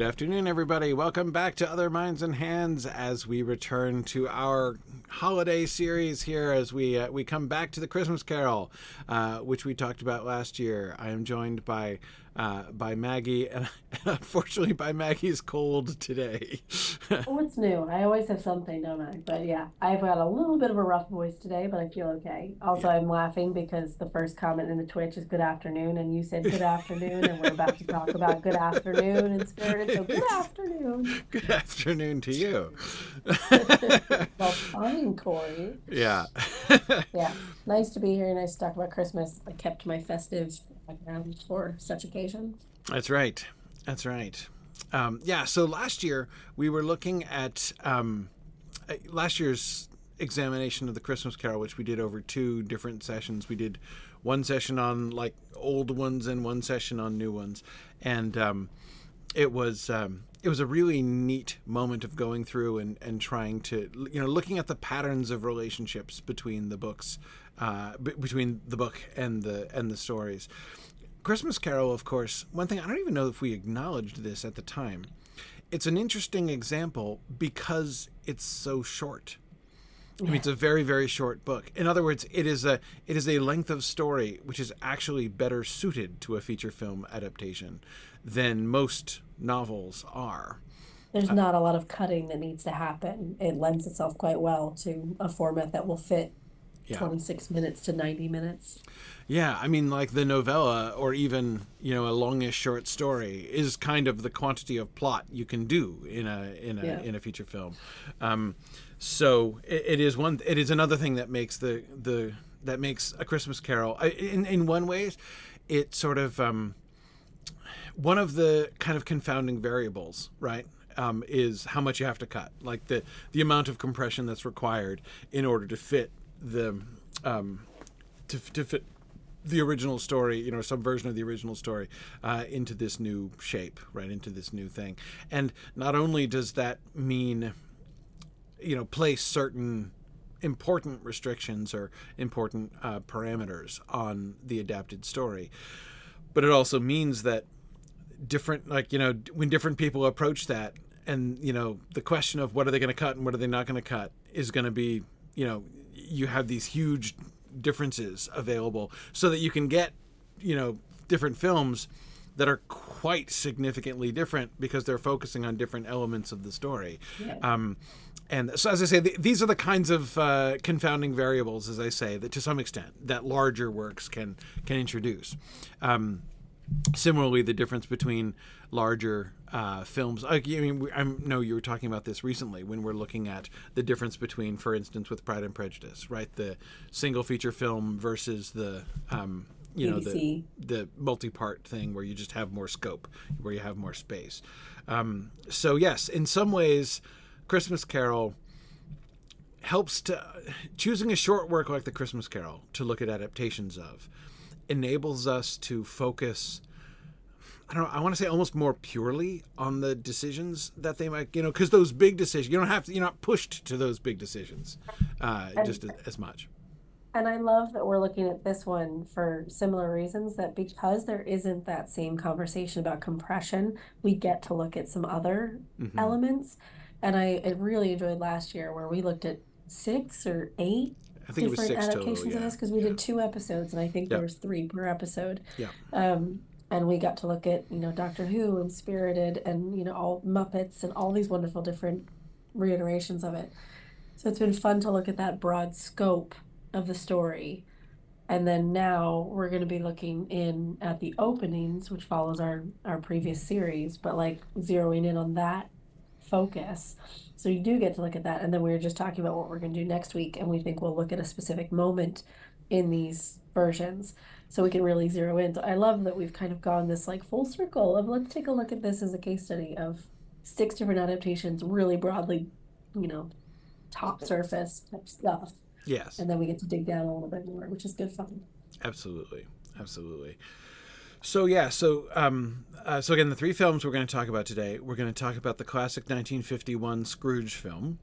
Good afternoon, everybody. Welcome back to Other Minds and Hands as we return to our holiday series here as we uh, we come back to the Christmas Carol, uh, which we talked about last year. I am joined by uh, by Maggie, and unfortunately by Maggie's cold today. What's new? I always have something, don't I? But yeah, I've got a little bit of a rough voice today, but I feel okay. Also, yeah. I'm laughing because the first comment in the Twitch is good afternoon, and you said good afternoon, and we're about to talk about good afternoon in spirit. So good afternoon. Good afternoon to you. well, fine, Corey. Yeah. yeah. Nice to be here. Nice to talk about Christmas. I kept my festive for such occasions. That's right. That's right. Um, yeah. So last year we were looking at um, uh, last year's examination of the Christmas Carol, which we did over two different sessions. We did one session on like old ones and one session on new ones, and um, it was um, it was a really neat moment of going through and, and trying to you know looking at the patterns of relationships between the books uh, b- between the book and the and the stories christmas carol of course one thing i don't even know if we acknowledged this at the time it's an interesting example because it's so short I mean, it's a very, very short book. In other words, it is a it is a length of story which is actually better suited to a feature film adaptation than most novels are. There's uh, not a lot of cutting that needs to happen. It lends itself quite well to a format that will fit yeah. 26 minutes to 90 minutes. Yeah, I mean, like the novella or even you know a longish short story is kind of the quantity of plot you can do in a in a yeah. in a feature film. Um, so it, it is one. It is another thing that makes the the that makes a Christmas Carol. In in one way, it sort of um, one of the kind of confounding variables, right? Um, is how much you have to cut, like the the amount of compression that's required in order to fit the um, to, to fit the original story, you know, some version of the original story uh, into this new shape, right, into this new thing. And not only does that mean, you know, place certain important restrictions or important uh, parameters on the adapted story, but it also means that different, like, you know, when different people approach that, and, you know, the question of what are they going to cut and what are they not going to cut is going to be, you know, you have these huge differences available so that you can get you know different films that are quite significantly different because they're focusing on different elements of the story yeah. um, and so as i say th- these are the kinds of uh, confounding variables as i say that to some extent that larger works can can introduce um, similarly the difference between larger uh, films. I mean, I know you were talking about this recently when we're looking at the difference between, for instance, with Pride and Prejudice, right? The single feature film versus the, um, you know, the the multi-part thing where you just have more scope, where you have more space. Um, so yes, in some ways, Christmas Carol helps to choosing a short work like the Christmas Carol to look at adaptations of enables us to focus I don't know, I want to say almost more purely on the decisions that they might, you know, because those big decisions, you don't have to, you're not pushed to those big decisions uh, just as, as much. And I love that we're looking at this one for similar reasons that because there isn't that same conversation about compression, we get to look at some other mm-hmm. elements. And I, I really enjoyed last year where we looked at six or eight different adaptations total, yeah. of this because we yeah. did two episodes and I think yep. there was three per episode. Yeah. Um, and we got to look at you know Doctor Who and Spirited and you know all Muppets and all these wonderful different reiterations of it. So it's been fun to look at that broad scope of the story. And then now we're going to be looking in at the openings, which follows our our previous series, but like zeroing in on that focus. So you do get to look at that. And then we were just talking about what we're going to do next week, and we think we'll look at a specific moment in these versions so we can really zero in. So I love that we've kind of gone this like full circle of let's take a look at this as a case study of six different adaptations, really broadly, you know, top surface type stuff. Yes. And then we get to dig down a little bit more, which is good fun. Absolutely. Absolutely. So yeah, so um, uh, so again, the three films we're going to talk about today. We're going to talk about the classic 1951 Scrooge film.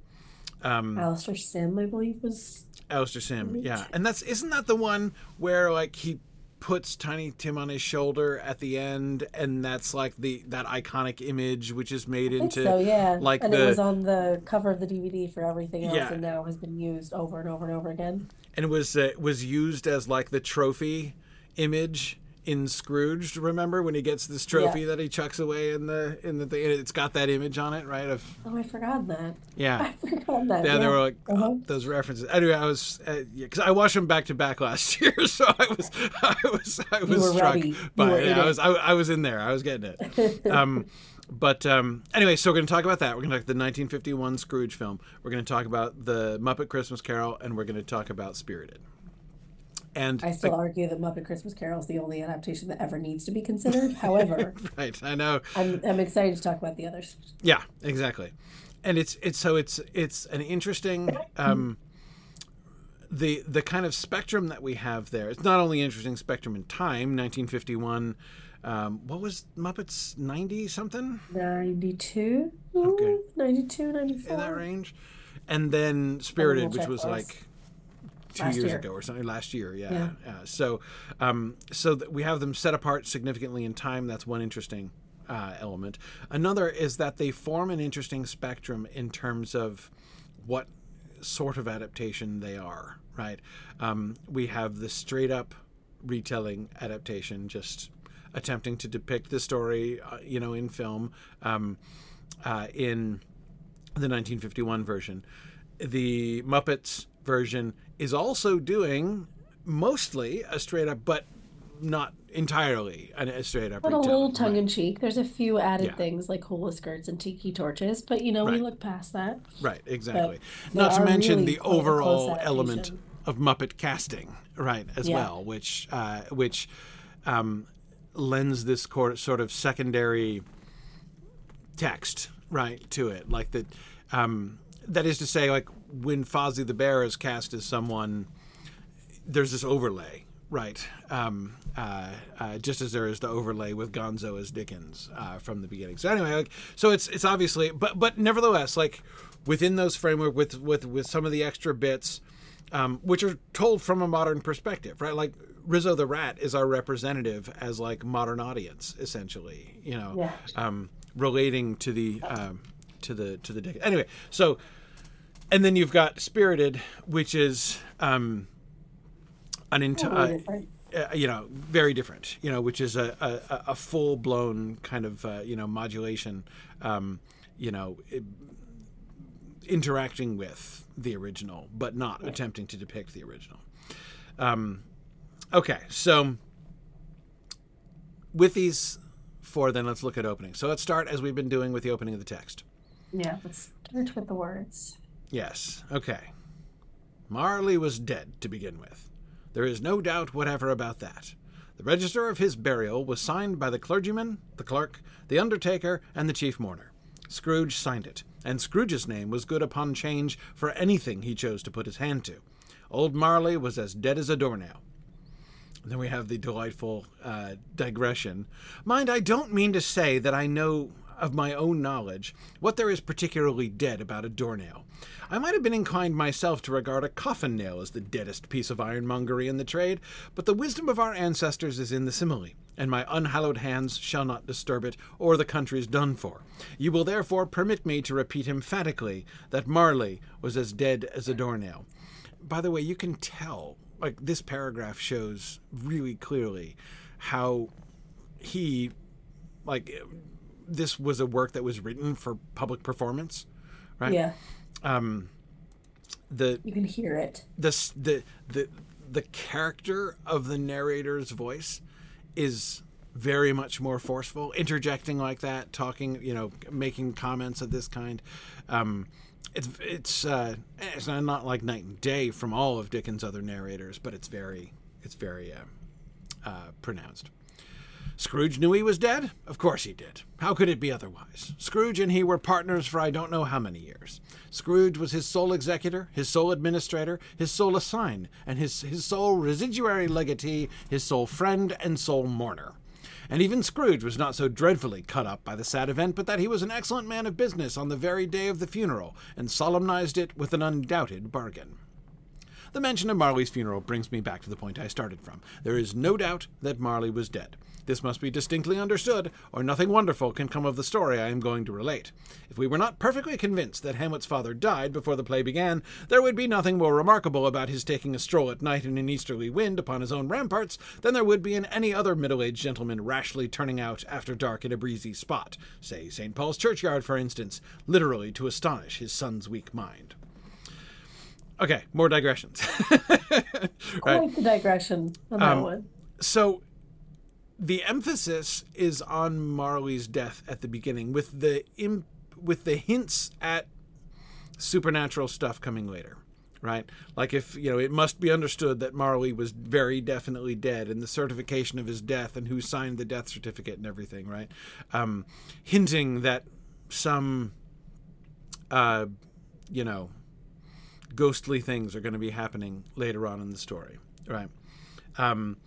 Um, Alastair Sim, I believe, was Alastair Sim, yeah, and that's isn't that the one where like he puts Tiny Tim on his shoulder at the end, and that's like the that iconic image which is made into so yeah, like and the it was on the cover of the DVD for everything else, Yeah. and now has been used over and over and over again. and it was uh, was used as like the trophy image in Scrooge. Remember when he gets this trophy Yeah. that he chucks away in the in the thing? and It's got that image on it, right? Of Oh, I forgot that. yeah. I forgot that. Yeah, there were like Uh-huh. uh, those references. Anyway, I was because I watched them back to back last year, so I was I was I was struck ready. By it. I was I, I was in there. I was getting it. Um, but um, anyway, so we're going to talk about that. We're going to talk the 1951 Scrooge film. We're going to talk about the Muppet Christmas Carol, and we're going to talk about Spirited. And I still argue that Muppet Christmas Carol is the only adaptation that ever needs to be considered. However, right, I know. I'm I'm excited to talk about the others. Yeah, exactly. And it's it's so it's it's an interesting um the the kind of spectrum that we have there. It's not only interesting spectrum in time, 1951 um, what was Muppets 90 something 92? Okay. 92, 94. in that range? And then Spirited, which was like two Last years year. ago or something last year yeah, Yeah. Uh, so um, so th- we have them set apart significantly in time that's one interesting uh, element another is that they form an interesting spectrum in terms of what sort of adaptation they are right um, we have the straight up retelling adaptation just attempting to depict the story uh, you know in film um, uh, in the 1951 version. The Muppets version is also doing mostly a straight up, but not entirely an, a straight up. But a little tongue in cheek. There's a few added Yeah. things like hula skirts and tiki torches, but you know, we look past that. Right, exactly. Not to mention really the quite a close overall element of Muppet casting, right, as Yeah. well, which uh, which um, lends this sort of secondary text, right, to it. Like that. Um, that is to say, like when Fozzie the Bear is cast as someone, there's this overlay, right? Um, uh, uh, just as there is the overlay with Gonzo as Dickens uh, from the beginning. So anyway, like, so it's it's obviously, but but nevertheless, like within those framework, with with with some of the extra bits, um, which are told from a modern perspective, right? Like Rizzo the Rat is our representative as like modern audience, essentially, you know, Yeah. um, relating to the um, to the to the Dickens. Anyway, so and then you've got Spirited, which is um, an entire, uh, you know, very different. You know, which is a a, a full blown kind of uh, you know modulation. Um, you know, i- interacting with the original, but not attempting to depict the original. Um, okay, so with these four, then let's look at opening. So let's start as we've been doing with the opening of the text. Yeah, let's start with the words. Yes. Okay. Marley was dead to begin with. There is no doubt whatever about that. The register of his burial was signed by the clergyman, the clerk, the undertaker, and the chief mourner. Scrooge signed it, and Scrooge's name was good upon change for anything he chose to put his hand to. Old Marley was as dead as a doornail. And then we have the delightful uh, digression. Mind, I don't mean to say that I know of my own knowledge what there is particularly dead about a doornail. I might have been inclined myself to regard a coffin nail as the deadest piece of ironmongery in the trade, but the wisdom of our ancestors is in the simile, and my unhallowed hands shall not disturb it, or the country's done for. You will therefore permit me to repeat emphatically that Marley was as dead as a doornail. By the way, you can tell, like, this paragraph shows really clearly how he, like, this was a work that was written for public performance, right? Yeah, The you can hear it. the the the the character of the narrator's voice is very much more forceful, interjecting like that, talking, you know, making comments of this kind. Um, it's it's uh, it's not, not like night and day from all of Dickens' other narrators, but it's very it's very uh, uh, pronounced. Scrooge knew he was dead? Of course he did. How could it be otherwise? Scrooge and he were partners for I don't know how many years. Scrooge was his sole executor, his sole administrator, his sole assign, and his, his sole residuary legatee, his sole friend and sole mourner. And even Scrooge was not so dreadfully cut up by the sad event, but that he was an excellent man of business on the very day of the funeral, and solemnized it with an undoubted bargain. The mention of Marley's funeral brings me back to the point I started from. There is no doubt that Marley was dead. This must be distinctly understood, or nothing wonderful can come of the story I am going to relate. If we were not perfectly convinced that Hamlet's father died before the play began, there would be nothing more remarkable about his taking a stroll at night in an easterly wind upon his own ramparts than there would be in any other middle aged gentleman rashly turning out after dark in a breezy spot, say St. Paul's churchyard, for instance, literally to astonish his son's weak mind. Okay, more digressions. right. Quite the digression on that um, one. So the emphasis is on Marley's death at the beginning, with the imp- with the hints at supernatural stuff coming later, right? Like if you know, it must be understood that Marley was very definitely dead, and the certification of his death, and who signed the death certificate, and everything, right? Um, hinting that some, uh, you know, ghostly things are going to be happening later on in the story, right? Um,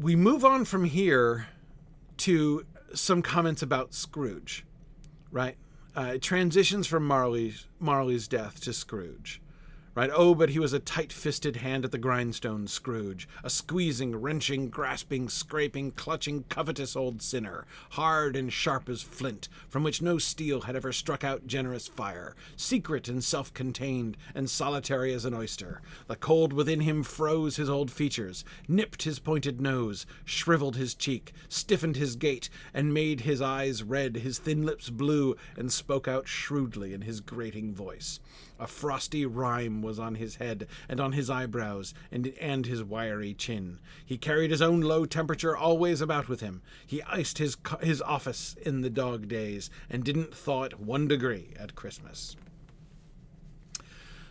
we move on from here to some comments about Scrooge, right? Uh, it transitions from Marley's Marley's death to Scrooge right? Oh, but he was a tight fisted hand at the grindstone, Scrooge, a squeezing, wrenching, grasping, scraping, clutching, covetous old sinner, hard and sharp as flint, from which no steel had ever struck out generous fire, secret and self contained, and solitary as an oyster. The cold within him froze his old features, nipped his pointed nose, shriveled his cheek, stiffened his gait, and made his eyes red, his thin lips blue, and spoke out shrewdly in his grating voice. A frosty rime was on his head and on his eyebrows and, and his wiry chin. He carried his own low temperature always about with him. He iced his, his office in the dog days and didn't thaw it one degree at Christmas.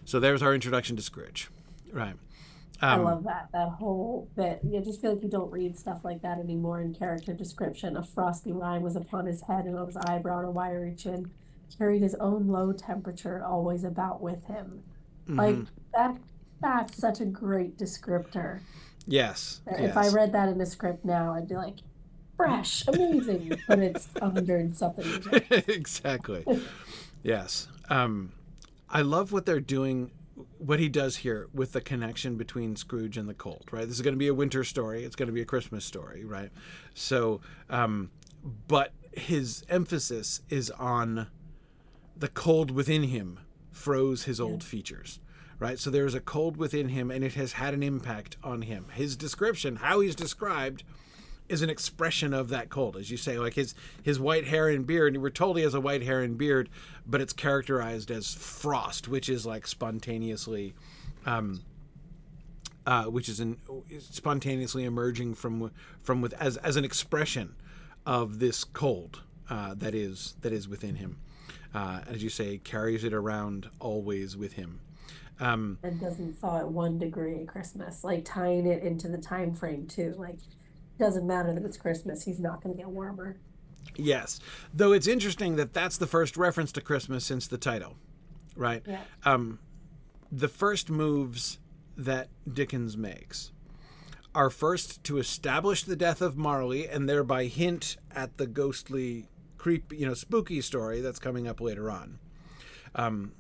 So there's our introduction to Scrooge. Right. Um, I love that that whole bit. I just feel like you don't read stuff like that anymore in character description. A frosty rime was upon his head and on his eyebrow and a wiry chin carried his own low temperature always about with him. Mm-hmm. Like that that's such a great descriptor. Yes. If yes. I read that in a script now, I'd be like, fresh, amazing, but it's a hundred something. exactly. yes. Um, I love what they're doing. What he does here with the connection between Scrooge and the cold, right? This is going to be a winter story. It's going to be a Christmas story, right? So, um, but his emphasis is on the cold within him froze his old features right? So there is a cold within him and it has had an impact on him. His description how he's described is an expression of that cold. As you say like his his white hair and beard we're told he has a white hair and beard but it's characterized as frost which is like spontaneously um, uh, which is an, spontaneously emerging from from with as as an expression of this cold uh, that is that is within him uh, as you say, carries it around always with him. Um, and doesn't thaw at one degree at Christmas, like tying it into the time frame too. Like, doesn't matter that it's Christmas; he's not going to get warmer. Yes, though it's interesting that that's the first reference to Christmas since the title, right? Yeah. Um, the first moves that Dickens makes are first to establish the death of Marley and thereby hint at the ghostly creepy, you know, spooky story that's coming up later on. Um,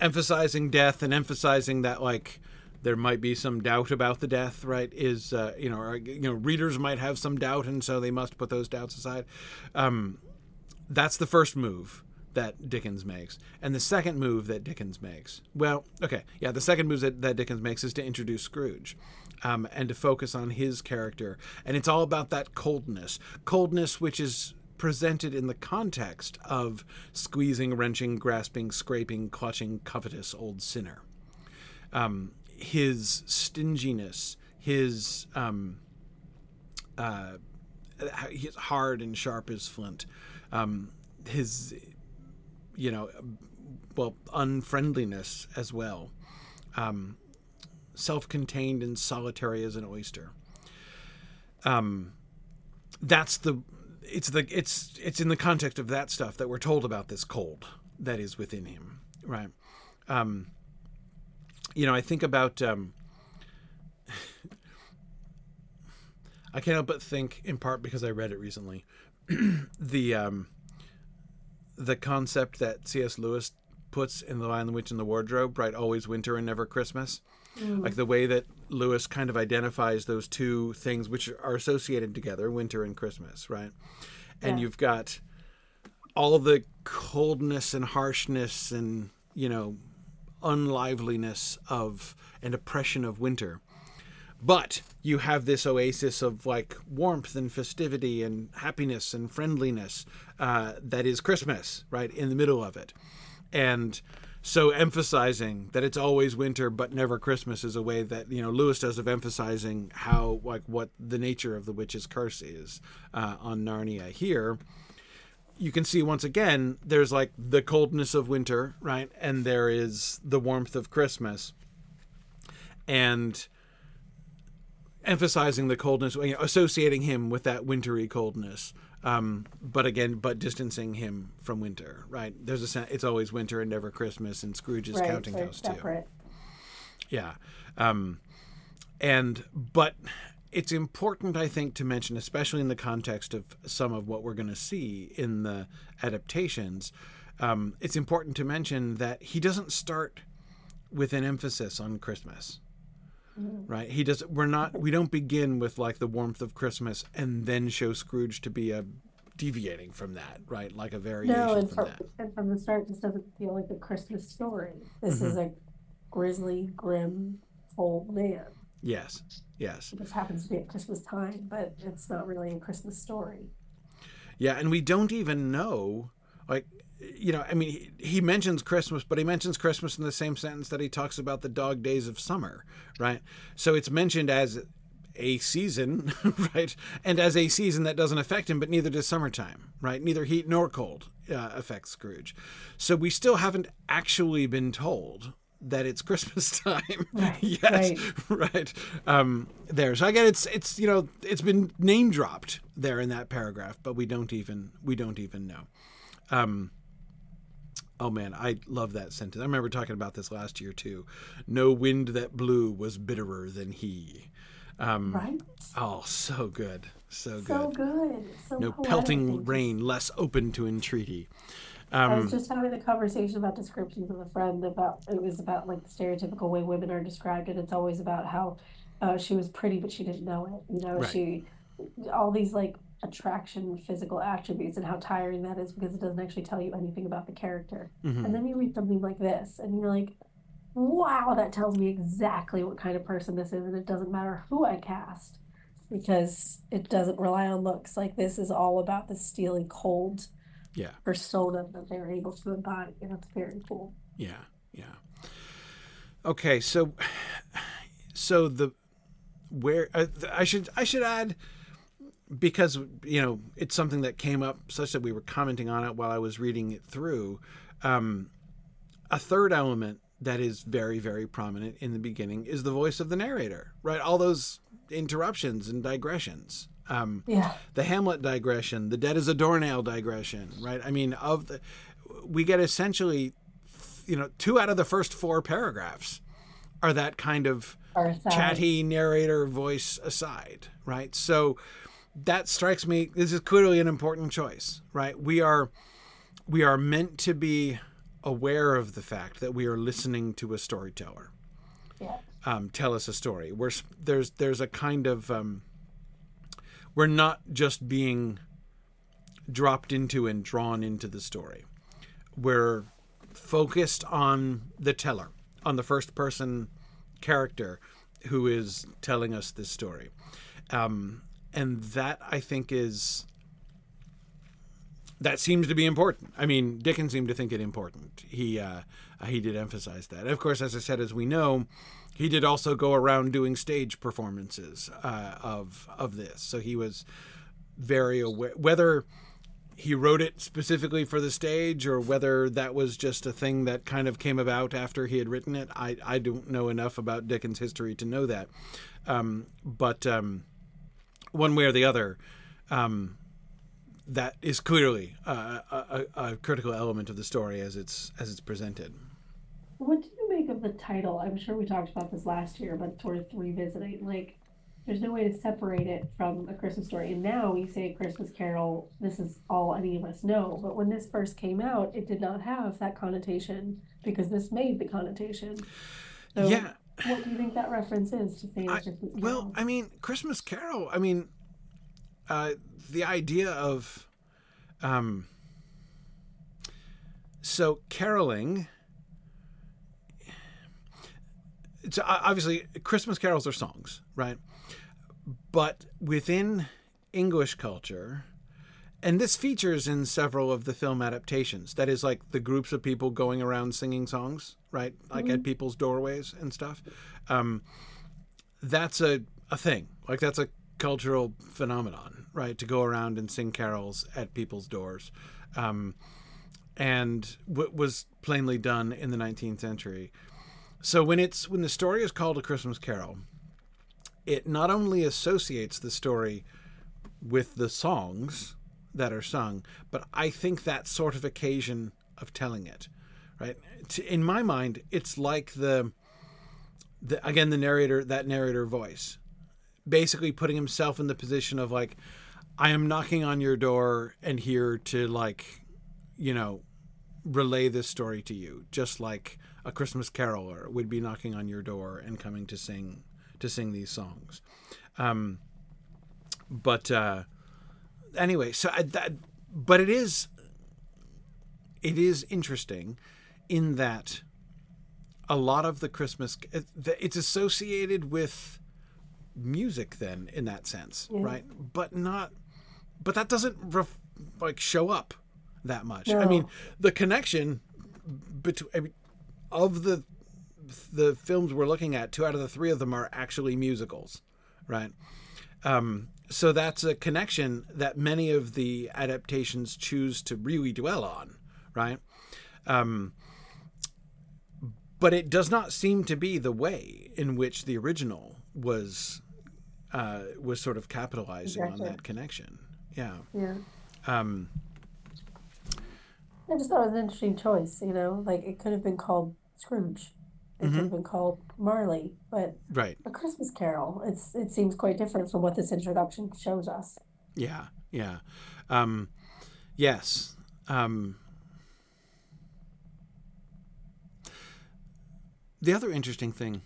emphasizing death and emphasizing that like there might be some doubt about the death, right? Is uh, you know, or, you know, readers might have some doubt, and so they must put those doubts aside. Um, that's the first move that Dickens makes. And the second move that Dickens makes, well, okay, yeah, the second move that, that Dickens makes is to introduce Scrooge um, and to focus on his character. And it's all about that coldness. Coldness, which is presented in the context of squeezing, wrenching, grasping, scraping, clutching, covetous old sinner. Um, his stinginess, his um, uh, hard and sharp as flint. Um, his, you know, well, unfriendliness as well. Um, self-contained and solitary as an oyster. Um, that's the it's the it's it's in the context of that stuff that we're told about this cold that is within him, right? Um, you know, I think about. Um, I can't help but think, in part because I read it recently, the um, the concept that C.S. Lewis puts in The Lion, the Witch, and the Wardrobe, right? Always winter and never Christmas. Mm. Like the way that Lewis kind of identifies those two things, which are associated together, winter and Christmas, right? And Yeah. you've got all the coldness and harshness and, you know, unliveliness of and oppression of winter. But you have this oasis of like warmth and festivity and happiness and friendliness uh, that is Christmas, right in the middle of it. And so emphasizing that it's always winter but never Christmas is a way that you know Lewis does of emphasizing how like what the nature of the witch's curse is uh, on Narnia. Here you can see once again there's like the coldness of winter right? And there is the warmth of christmas. And emphasizing the coldness you know, associating him with that wintry coldness um, but again but distancing him from winter right there's a it's always winter and never christmas and scrooge's right, counting house too yeah. Um, and, but it's important, I think, to mention, especially in the context of some of what we're going to see in the adaptations, um, it's important to mention that he doesn't start with an emphasis on Christmas. Right? He does. We're not. We don't begin with like the warmth of Christmas and then show Scrooge to be a deviating from that. Right? Like a variation No, and from and from the start, this doesn't feel like a Christmas story. This Mm-hmm. is a grisly, grim, old man. Yes. Yes. It just happens to be at Christmas time, but it's not really a Christmas story. Yeah, and we don't even know, like, you know, I mean, he, he mentions Christmas, but he mentions Christmas in the same sentence that he talks about the dog days of summer, right? So it's mentioned as a season, right? And as a season that doesn't affect him, but neither does summertime, right? Neither heat nor cold uh, affects Scrooge. So we still haven't actually been told that it's Christmas time Right, yet, right. right? Um, there. So again, it's it's you know it's been name dropped there in that paragraph, but we don't even we don't even know. Um, oh man, I love that sentence. I remember talking about this last year too. No wind that blew was bitterer than he. Um, Right? oh, so good, so good. So good. So no poetic pelting rain, less open to entreaty. I Um, was just having a conversation about descriptions with a friend about it was about like the stereotypical way women are described, and it's always about how uh, she was pretty but she didn't know it. You know, Right. she all these like attraction physical attributes and how tiring that is because it doesn't actually tell you anything about the character. mhm. And then you read something like this and you're like, wow, that tells me exactly what kind of person this is, and it doesn't matter who I cast because it doesn't rely on looks. Like this is all about the steely cold Yeah. persona that they're able to embody, and it's very cool. Yeah, yeah. Okay, so so the where uh, I should I should add because you know it's something that came up such that we were commenting on it while I was reading it through. Um, a third element that is very very prominent in the beginning is the voice of the narrator, right? All those interruptions and digressions. Um, Yeah. the Hamlet digression, the dead as a doornail digression, right? I mean, of the, we get essentially, you know, two out of the first four paragraphs are that kind of chatty narrator voice aside, right? So that strikes me. This is clearly an important choice, right? We are we are meant to be aware of the fact that we are listening to a storyteller Yeah. um, tell us a story. We're there's there's a kind of um, we're not just being dropped into and drawn into the story. We're focused on the teller, on the first person character who is telling us this story, um, and that I think is that seems to be important. I mean, Dickens seemed to think it important. He uh, he did emphasize that. Of course, as I said, as we know, he did also go around doing stage performances uh, of of this. So he was very aware whether he wrote it specifically for the stage or whether that was just a thing that kind of came about after he had written it. I, I don't know enough about Dickens' history to know that. Um, but um, one way or the other, um, that is clearly uh, a, a, a critical element of the story as it's as it's presented. What do you make of the title? I'm sure we talked about this last year, but it's worth revisiting. Like, there's no way to separate it from a Christmas story. And now we say Christmas Carol, this is all any of us know. But when this first came out, it did not have that connotation because this made the connotation. So yeah. What do you think that reference is to say I, Well, I mean, Christmas Carol, I mean, uh, the idea of. Um, so caroling it's obviously Christmas carols are songs, right? But within English culture, and this features in several of the film adaptations. That is like the groups of people going around singing songs, right? Like mm-hmm. at people's doorways and stuff. Um, that's a, a thing. Like that's a cultural phenomenon, right? To go around and sing carols at people's doors. Um, and what was plainly done in the 19th century. So when it's when the story is called a Christmas Carol, it not only associates the story with the songs that are sung, but I think that sort of occasion of telling it, right? In my mind, it's like the, the again the narrator that narrator voice, basically putting himself in the position of like, I am knocking on your door and here to like, you know, relay this story to you, just like a Christmas caroler would be knocking on your door and coming to sing to sing these songs. Um, but uh, anyway, so I, that, but it is it is interesting in that a lot of the Christmas it's associated with music then in that sense, yeah. right? But not but that doesn't ref, like show up that much. No. I mean, the connection between of the the films we're looking at, two out of the three of them are actually musicals, right? Um, so that's a connection that many of the adaptations choose to really dwell on, right? Um, but it does not seem to be the way in which the original was uh, was sort of capitalizing exactly. on that connection. Yeah. Yeah. Um, I just thought it was an interesting choice. You know, like it could have been called Scrooge. It mm-hmm. could have been called Marley, but right. a Christmas Carol. It's it seems quite different from what this introduction shows us. Yeah, yeah, um, yes. Um, the other interesting thing,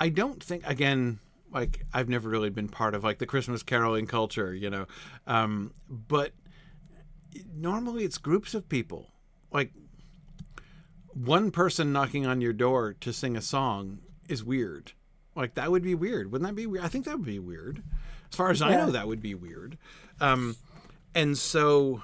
I don't think again like I've never really been part of like the Christmas caroling culture, you know, um, but normally it's groups of people like one person knocking on your door to sing a song is weird. Like that would be weird. Wouldn't that be weird? I think that would be weird. As far as yeah. I know, that would be weird. Um, and so,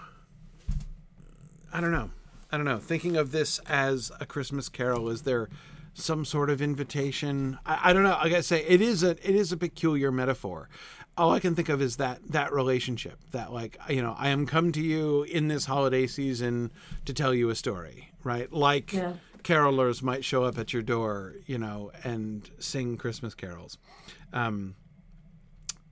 I don't know. I don't know. Thinking of this as a Christmas Carol, is there some sort of invitation? I, I don't know. I gotta say, it is a it is a peculiar metaphor. All I can think of is that that relationship. That like you know, I am come to you in this holiday season to tell you a story right? Like yeah. carolers might show up at your door, you know, and sing Christmas carols. Um,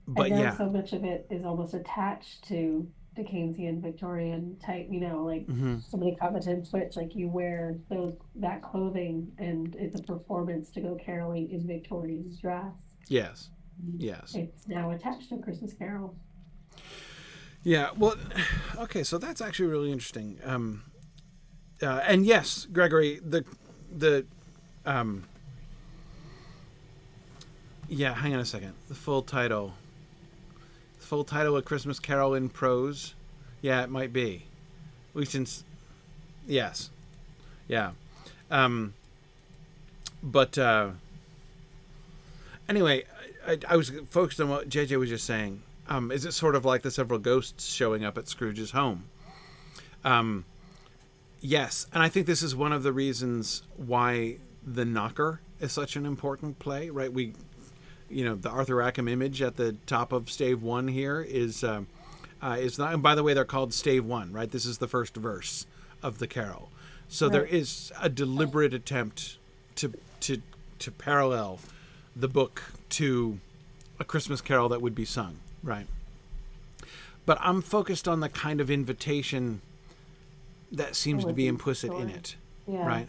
but yeah, so much of it is almost attached to Dickensian Victorian type, you know, like mm-hmm. somebody commented Twitch, like you wear those that clothing and it's a performance to go caroling in Victoria's dress. Yes. Yes. It's now attached to Christmas Carol. Yeah, well, okay, so that's actually really interesting. Um, uh, and yes, Gregory, the the um, yeah. Hang on a second. The full title. Full title of Christmas Carol in prose. Yeah, it might be. At least. Yes. Yeah. Um, but uh, anyway, I, I, was focused on what JJ was just saying. Um, is it sort of like the several ghosts showing up at Scrooge's home? Um, Yes, and I think this is one of the reasons why the Knocker is such an important play. Right, we, you know, the Arthur Rackham image at the top of stave one here is uh, uh, is not. And by the way, they're called stave one. Right, this is the first verse of the carol. So right. there is a deliberate attempt to to to parallel the book to a Christmas carol that would be sung. Right. But I'm focused on the kind of invitation that seems to be implicit in it, yeah. right?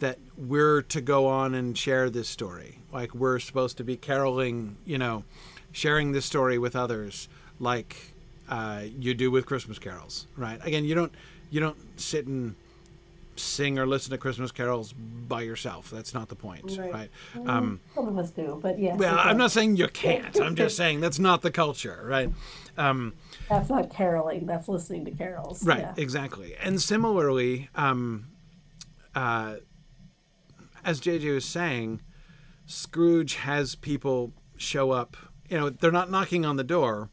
That we're to go on and share this story. Like we're supposed to be caroling, you know, sharing this story with others, like uh, you do with Christmas carols, right? Again, you don't you don't sit and sing or listen to Christmas carols by yourself. That's not the point, right? right? Um, Some of us do, but yeah. Well, I'm not saying you can't. I'm just saying that's not the culture, right? Um, that's not caroling. That's listening to carols. Right. Yeah. Exactly. And similarly, um, uh, as JJ was saying, Scrooge has people show up. You know, they're not knocking on the door.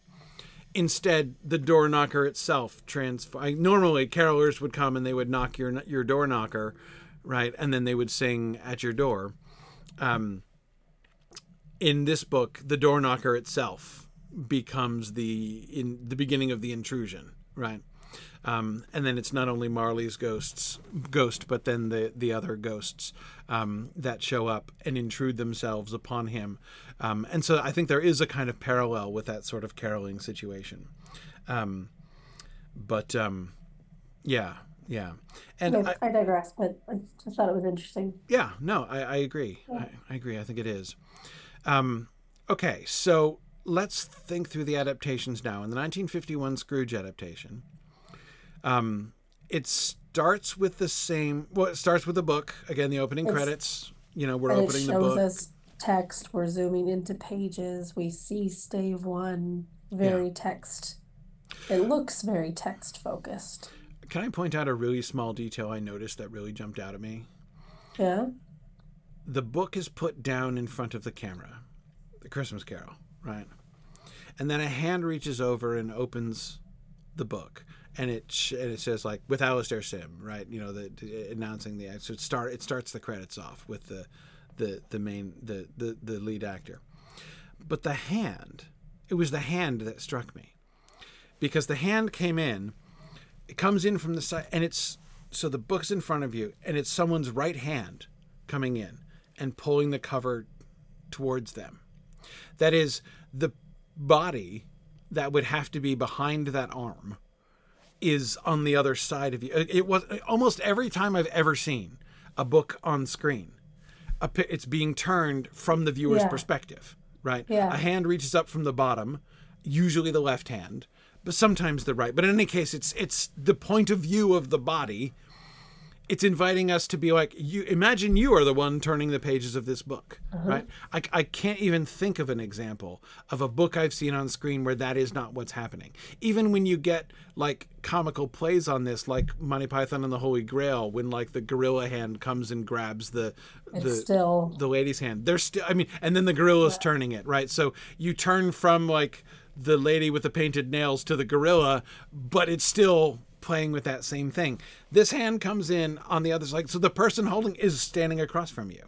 Instead the door knocker itself transform normally carolers would come and they would knock your your door knocker right and then they would sing at your door. Um, in this book the door knocker itself becomes the in the beginning of the intrusion right um, and then it's not only Marley's ghosts ghost but then the the other ghosts um, that show up and intrude themselves upon him um, and so I think there is a kind of parallel with that sort of caroling situation. Um, but um, yeah, yeah. And I, I, digress, but I just thought it was interesting. Yeah, no, I, I agree. Yeah. I, I, agree. I think it is. Um, okay, so let's think through the adaptations now. In the 1951 Scrooge adaptation, um, it starts with the same. Well, it starts with the book again. The opening it's, credits. You know, we're opening the book. It shows us text. We're zooming into pages. We see stave one, very yeah. text. It looks very text focused. Can I point out a really small detail I noticed that really jumped out at me? Yeah. The book is put down in front of the camera, the Christmas Carol, right? And then a hand reaches over and opens the book, and it sh- and it says like with Alastair Sim, right? You know, the, announcing the so it start it starts the credits off with the the the main the, the the lead actor. But the hand, it was the hand that struck me. Because the hand came in, it comes in from the side and it's so the book's in front of you and it's someone's right hand coming in and pulling the cover towards them. That is the body that would have to be behind that arm is on the other side of you. Uh, it was uh, almost every time I've ever seen a book on screen a, it's being turned from the viewer's yeah. perspective, right? Yeah. A hand reaches up from the bottom, usually the left hand, but sometimes the right. But in any case, it's it's the point of view of the body it's inviting us to be like you imagine you are the one turning the pages of this book uh-huh. right I, I can't even think of an example of a book i've seen on screen where that is not what's happening even when you get like comical plays on this like monty python and the holy grail when like the gorilla hand comes and grabs the the still the lady's hand they're still i mean and then the gorilla's yeah. turning it right so you turn from like the lady with the painted nails to the gorilla but it's still playing with that same thing. This hand comes in on the other side, so the person holding is standing across from you,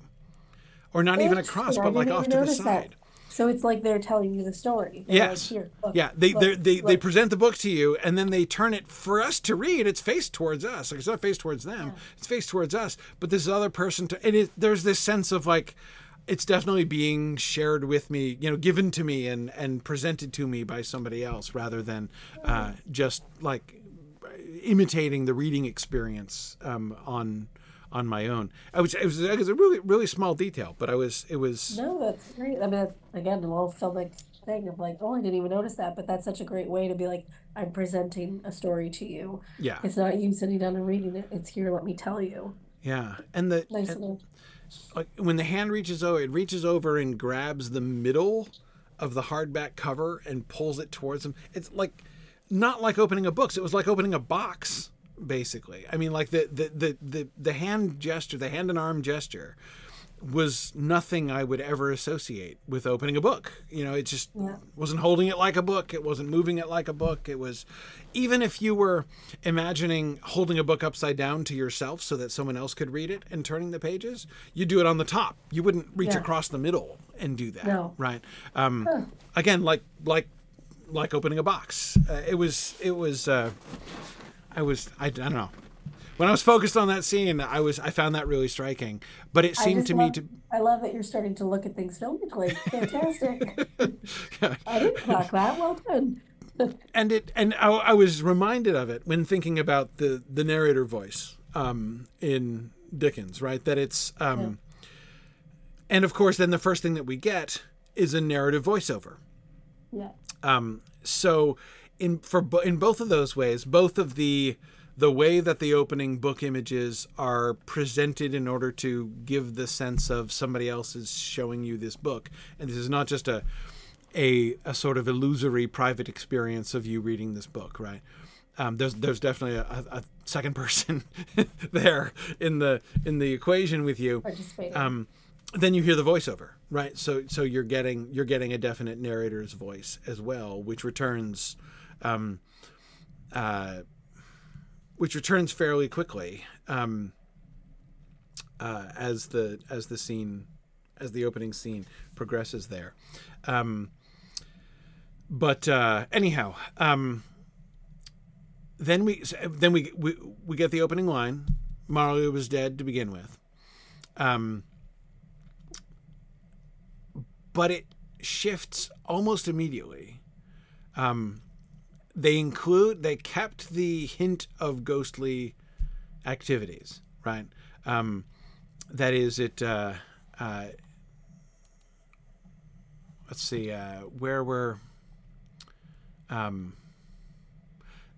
or not even across, but like off to the side. That. So it's like they're telling you the story. They're yes. Like, look, yeah. They look, they look. they present the book to you, and then they turn it for us to read. It's faced towards us. Like it's not faced towards them. Yeah. It's faced towards us. But this other person, to, it is, there's this sense of like it's definitely being shared with me, you know, given to me and and presented to me by somebody else rather than uh, just like imitating the reading experience um, on on my own. I was it was, it was a really really small detail, but I was it was no, that's great. I mean, again, the whole filmic thing of like, oh, I didn't even notice that, but that's such a great way to be like, I'm presenting a story to you. Yeah, it's not you sitting down and reading it. It's here. Let me tell you. Yeah, and the nice and, little... like when the hand reaches over, it reaches over and grabs the middle of the hardback cover and pulls it towards them. It's like not like opening a book. It was like opening a box, basically. I mean, like the the the the, the hand gesture, the hand and arm gesture, was nothing I would ever associate with opening a book. You know, it just yeah. wasn't holding it like a book. It wasn't moving it like a book. It was, even if you were imagining holding a book upside down to yourself so that someone else could read it and turning the pages, you do it on the top. You wouldn't reach yeah. across the middle and do that, no. right? Um, huh. Again, like like like opening a box. Uh, it was it was uh, I was I, I don't know. When I was focused on that scene, I was I found that really striking. But it seemed to love, me to I love that you're starting to look at things filmically. Fantastic. yeah. I didn't clock that. Well done. and it and I, I, was reminded of it when thinking about the the narrator voice um, in Dickens, right? That it's, um, yeah. and of course, then the first thing that we get is a narrative voiceover. Yeah. Um, so in for in both of those ways, both of the the way that the opening book images are presented in order to give the sense of somebody else is showing you this book, and this is not just a a, a sort of illusory private experience of you reading this book, right? Um, there's there's definitely a, a second person there in the in the equation with you. Um, then you hear the voiceover, right? So so you're getting you're getting a definite narrator's voice as well, which returns, um, uh, which returns fairly quickly um, uh, as the as the scene as the opening scene progresses there. Um, but uh, anyhow, um, then we then we, we we get the opening line. Marley was dead to begin with. Um, but it shifts almost immediately. Um, they include they kept the hint of ghostly activities, right? Um, that is, it. Uh, uh, let's see, uh, where were um,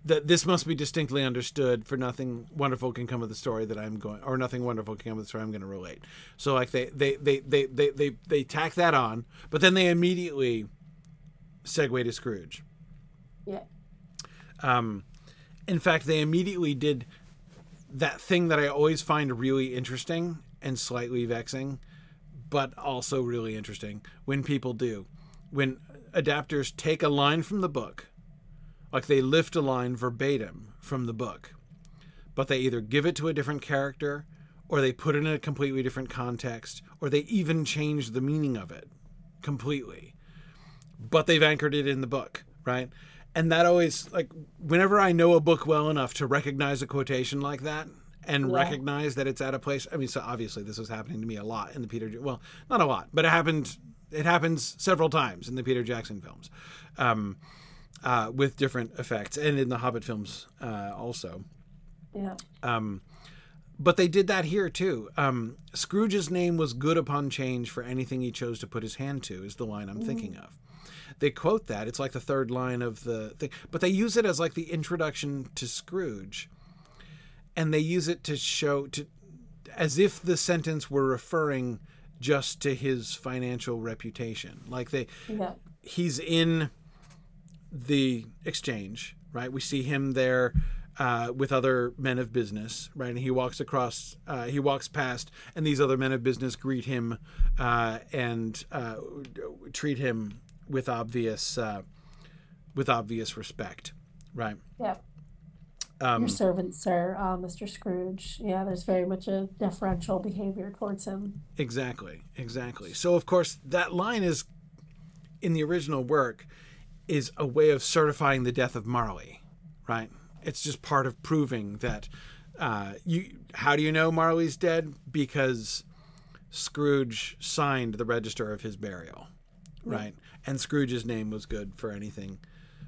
that this must be distinctly understood for nothing wonderful can come of the story that I'm going or nothing wonderful can come of the story I'm going to relate. So like they they they they they they, they tack that on, but then they immediately segue to Scrooge. Yeah. Um, in fact, they immediately did that thing that I always find really interesting and slightly vexing, but also really interesting when people do. When adapters take a line from the book, like they lift a line verbatim from the book, but they either give it to a different character or they put it in a completely different context or they even change the meaning of it completely. But they've anchored it in the book, right? And that always like whenever I know a book well enough to recognize a quotation like that, and yeah. recognize that it's at a place. I mean, so obviously this was happening to me a lot in the Peter. Well, not a lot, but it happened it happens several times in the Peter Jackson films, um, uh, with different effects, and in the Hobbit films uh, also. Yeah. Um, but they did that here too. Um, Scrooge's name was good upon change for anything he chose to put his hand to. Is the line I'm mm-hmm. thinking of. They quote that. It's like the third line of the thing, but they use it as like the introduction to Scrooge, and they use it to show to as if the sentence were referring just to his financial reputation. Like they, yeah. he's in the exchange, right? We see him there uh, with other men of business, right? And he walks across, uh, he walks past, and these other men of business greet him uh, and uh, treat him with obvious, uh, with obvious respect, right? Yeah. Um, Your servant, sir, uh, Mr. Scrooge. Yeah, there's very much a deferential behavior towards him. Exactly, exactly. So, of course, that line is in the original work is a way of certifying the death of Marley, right? It's just part of proving that uh, you. How do you know Marley's dead? Because Scrooge signed the register of his burial, right? And Scrooge's name was good for anything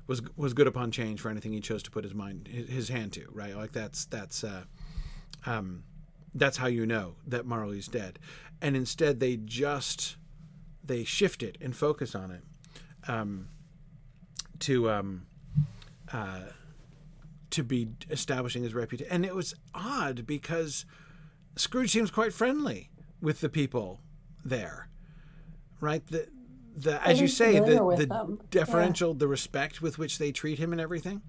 was was good upon change for anything he chose to put his mind his, his hand to right like that's that's uh, um, that's how you know that Marley's dead and instead they just they shift it and focus on it um, to um, uh, to be establishing his reputation and it was odd because Scrooge seems quite friendly with the people there right? The the as you say the the deferential yeah. the respect with which they treat him and everything.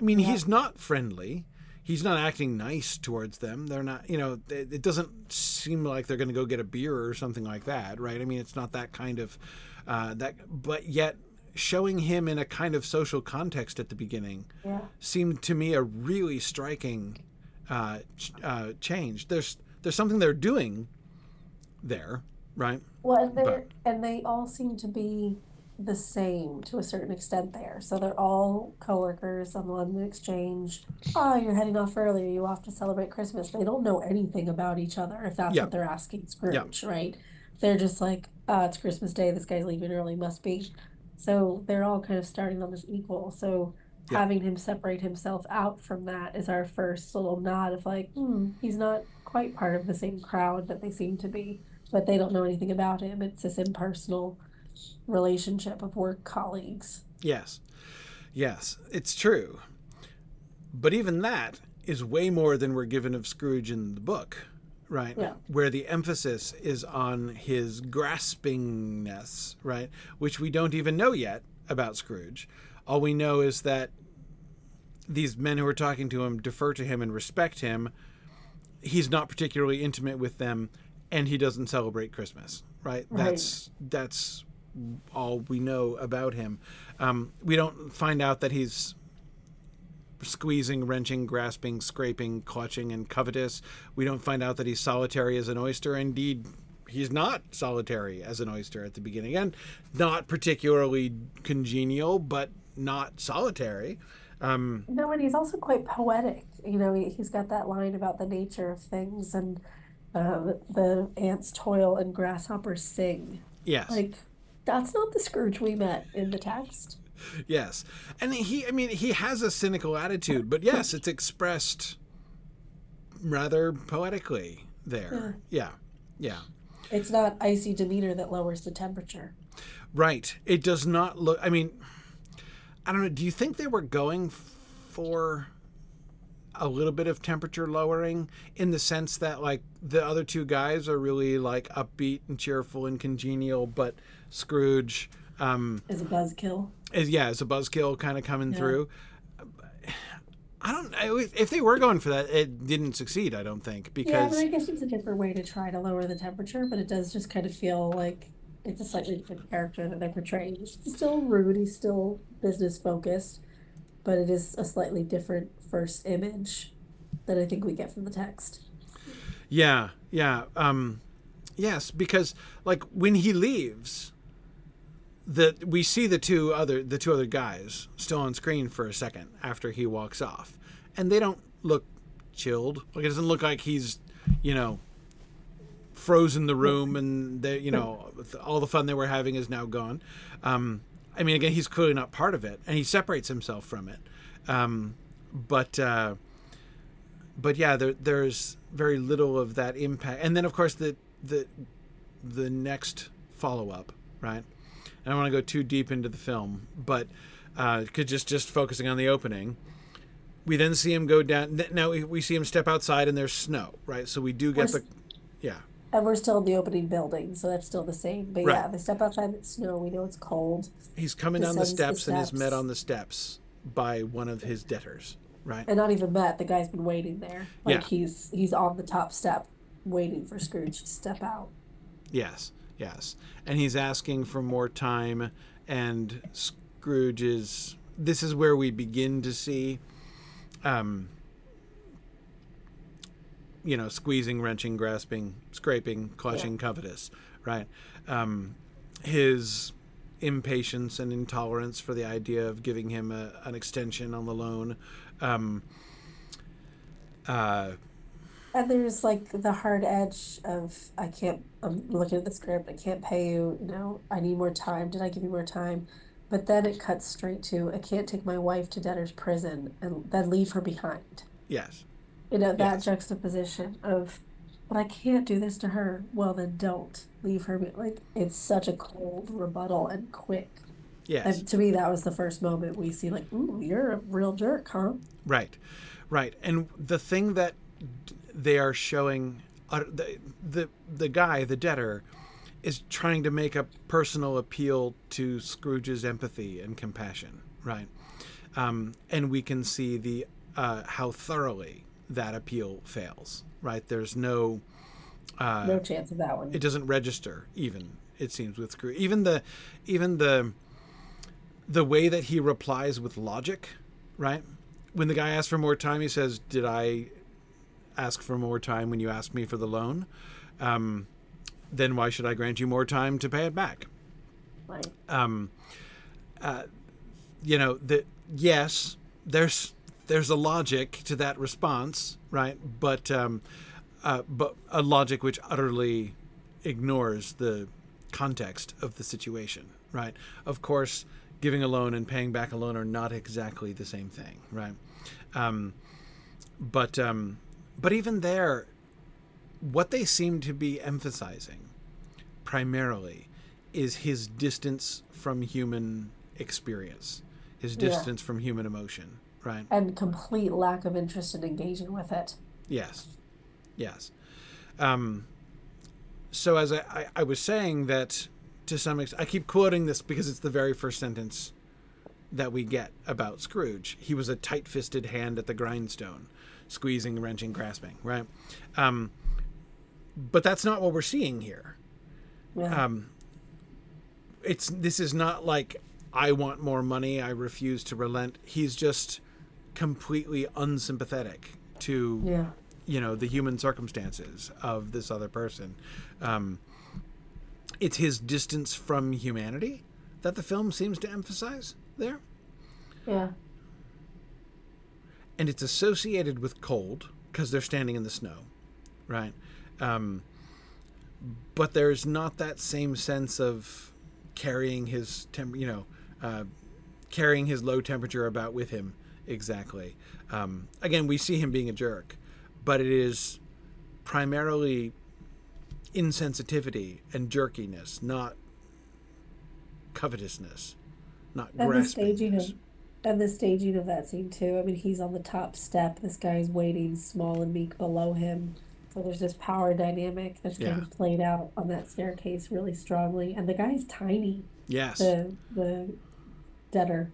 I mean yeah. he's not friendly. He's not acting nice towards them. They're not you know it, it doesn't seem like they're going to go get a beer or something like that right? I mean it's not that kind of uh, that but yet showing him in a kind of social context at the beginning yeah. seemed to me a really striking uh, uh, change there's there's something they're doing there right well, and they and they all seem to be the same to a certain extent there. So they're all coworkers on the London Exchange. Oh, you're heading off early. You off to celebrate Christmas? They don't know anything about each other if that's yeah. what they're asking Scrooge, yeah. right? They're just like, oh, it's Christmas Day. This guy's leaving early. Must be. So they're all kind of starting on this equal. So yeah. having him separate himself out from that is our first little nod of like, hmm, he's not quite part of the same crowd that they seem to be, but they don't know anything about him. It's this impersonal relationship of work colleagues. Yes. Yes, it's true. But even that is way more than we're given of Scrooge in the book, right? Yeah. Where the emphasis is on his graspingness, right? Which we don't even know yet about Scrooge. All we know is that these men who are talking to him defer to him and respect him. He's not particularly intimate with them, and he doesn't celebrate Christmas. Right? Right. That's that's all we know about him. Um, we don't find out that he's squeezing, wrenching, grasping, scraping, clutching, and covetous. We don't find out that he's solitary as an oyster. Indeed, he's not solitary as an oyster at the beginning, and not particularly congenial, but not solitary. Um, No, and he's also quite poetic. You know, he, he's got that line about the nature of things and uh, the ants toil and grasshoppers sing. yes. Like, that's not the Scrooge we met in the text. Yes. And he, I mean, he has a cynical attitude, but yes, it's expressed rather poetically there. Yeah. Yeah. It's not icy demeanor that lowers the temperature. Right. It does not look, I mean, I don't know. Do you think they were going for a little bit of temperature lowering in the sense that, like, the other two guys are really, like, upbeat and cheerful and congenial, but Scrooge, um, Is a buzzkill. Is yeah, is a buzzkill kind of coming Yeah. through. I don't. I- If they were going for that, it didn't succeed. I don't think because Yeah, but I guess it's a different way to try to lower the temperature, but it does just kind of feel like it's a slightly different character that they're portraying. He's still rude, he's still business focused, but it is a slightly different first image that I think we get from the text. yeah, yeah, um, yes, because like when he leaves, the we see the two other the two other guys still on screen for a second after he walks off, and they don't look chilled. Like it doesn't look like he's, you know, frozen the room and they, you know, all the fun they were having is now gone. Um, I mean, again, he's clearly not part of it, and he separates himself from it. Um, but uh, but yeah, there, there's very little of that impact. And then, of course, the the the next follow up, right? I don't want to go too deep into the film, but uh, could just just focusing on the opening. We then see him go down. Now we, we see him step outside, and there's snow, right? So we do get We're the, yeah, And we're still in the opening building, so that's still the same. But Right. yeah, they step outside, it's snow, we know it's cold. he's coming down the Descends the steps, and is met on the steps by one of his debtors, right? And not even met, the guy's been waiting there. Like Yeah. he's he's on the top step waiting for Scrooge to step out. Yes, yes. And he's asking for more time, and Scrooge is. This is where we begin to see, um, you know, squeezing, wrenching, grasping, scraping, clutching, covetous, right? Um, his impatience and intolerance for the idea of giving him a, an extension on the loan. Um, uh, And there's like the hard edge of I can't I'm looking at the script, I can't pay you, you know, I need more time. Did I give you more time? But then it cuts straight to I can't take my wife to debtor's prison and then leave her behind. yes, You know, that Yes. juxtaposition of but I can't do this to her. Well then don't leave her like it's such a cold rebuttal and quick. yes. And to me that was the first moment we see like, ooh, you're a real jerk, huh? Right, right. And the thing that they are showing, uh, the, the the guy, the debtor, is trying to make a personal appeal to Scrooge's empathy and compassion. Right, um, and we can see the uh, how thoroughly that appeal fails. Right, there's no. Uh, No chance of that one. it doesn't register even it seems with Scrooge. Even the even the the way that he replies with logic, right? When the guy asks for more time, he says, "Did I ask for more time when you ask me for the loan? Um, then why should I grant you more time to pay it back?" Like Um, uh, you know that yes, there's there's a logic to that response, right? But um, uh, but a logic which utterly ignores the context of the situation, right? Of course, giving a loan and paying back a loan are not exactly the same thing, right? Um, but um, but even there, what they seem to be emphasizing primarily is his distance from human experience, his distance yeah. from human emotion, right? And complete lack of interest in engaging with it. Yes. Yes. Um, so as I, I, I was saying that to some extent, I keep quoting this because it's the very first sentence that we get about Scrooge. He was a tight-fisted hand at the grindstone, squeezing, wrenching, grasping. Right. Um, but that's not what we're seeing here. Yeah. Um, it's this is not like I want more money. I refuse to relent. He's just completely unsympathetic to yeah. you know the human circumstances of this other person. Um, it's his distance from humanity that the film seems to emphasize there. Yeah. And it's associated with cold because they're standing in the snow, right? Um, but there's not that same sense of carrying his temp, you know, uh, carrying his low temperature about with him exactly. Um, again, we see him being a jerk, but it is primarily insensitivity and jerkiness, not covetousness, not grasping. the staging of and the staging of that scene too. I mean, he's on the top step. This guy's waiting, small and meek, below him. So there's this power dynamic that's yeah. kind of played out on that staircase really strongly. And the guy's tiny. Yes. The the debtor.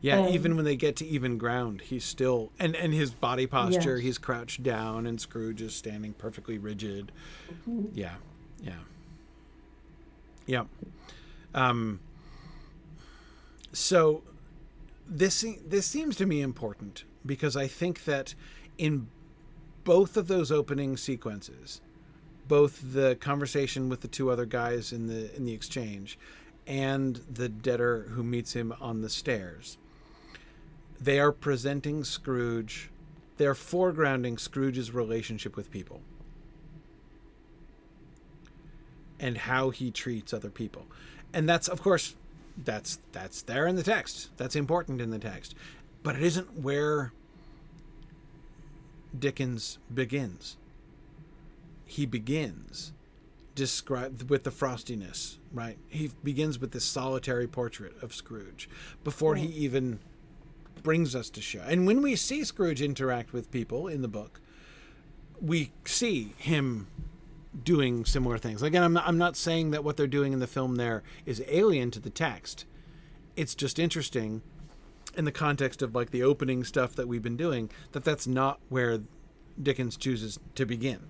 Yeah, um, even when they get to even ground, he's still and and his body posture, yes. he's crouched down, and Scrooge is standing perfectly rigid. Mm-hmm. Yeah, yeah, yeah. Um. So, this this seems to me important because I think that in both of those opening sequences, both the conversation with the two other guys in the in the exchange and the debtor who meets him on the stairs. They are presenting Scrooge, they're foregrounding Scrooge's relationship with people and how he treats other people. And that's of course that's that's there in the text. That's important in the text. But it isn't where Dickens begins. He begins describe with the frostiness, right? He begins with this solitary portrait of Scrooge before he even brings us to show. And when we see Scrooge interact with people in the book, we see him doing similar things. Again, I'm not, I'm not saying that what they're doing in the film there is alien to the text. It's just interesting in the context of like the opening stuff that we've been doing that that's not where Dickens chooses to begin.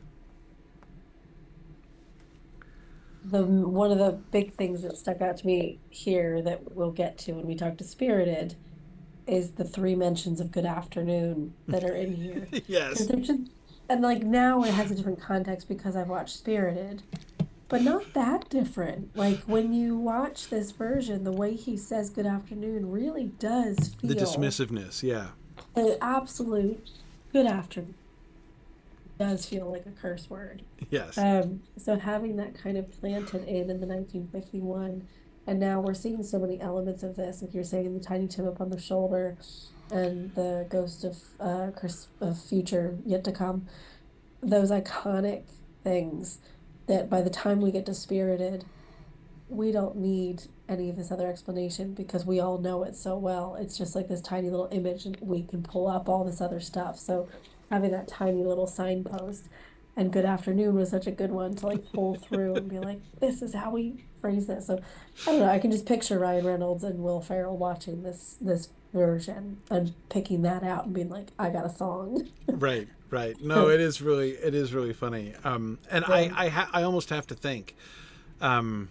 The one of the big things that stuck out to me here that we'll get to when we talk to Spirited is the three mentions of good afternoon that are in here. yes. Just, and like now it has a different context because I've watched Spirited but not that different. Like when you watch this version, the way he says "good afternoon" really does feel the dismissiveness. Yeah, the absolute "good afternoon" does feel like a curse word. Yes. Um, so having that kind of planted in in the 1951, and now we're seeing so many elements of this. Like you're saying, the tiny Tim up on the shoulder, and the ghost of uh, Chris of future yet to come. Those iconic things that by the time we get dispirited, we don't need any of this other explanation because we all know it so well. It's just like this tiny little image, and we can pull up all this other stuff. So having that tiny little signpost and good afternoon was such a good one to like pull through and be like, this is how we phrase this. So I don't know. I can just picture Ryan Reynolds and Will Ferrell watching this this version and picking that out and being like, I got a song. right, right. No, it is really it is really funny. Um, and yeah. I I, ha- I almost have to think. Um,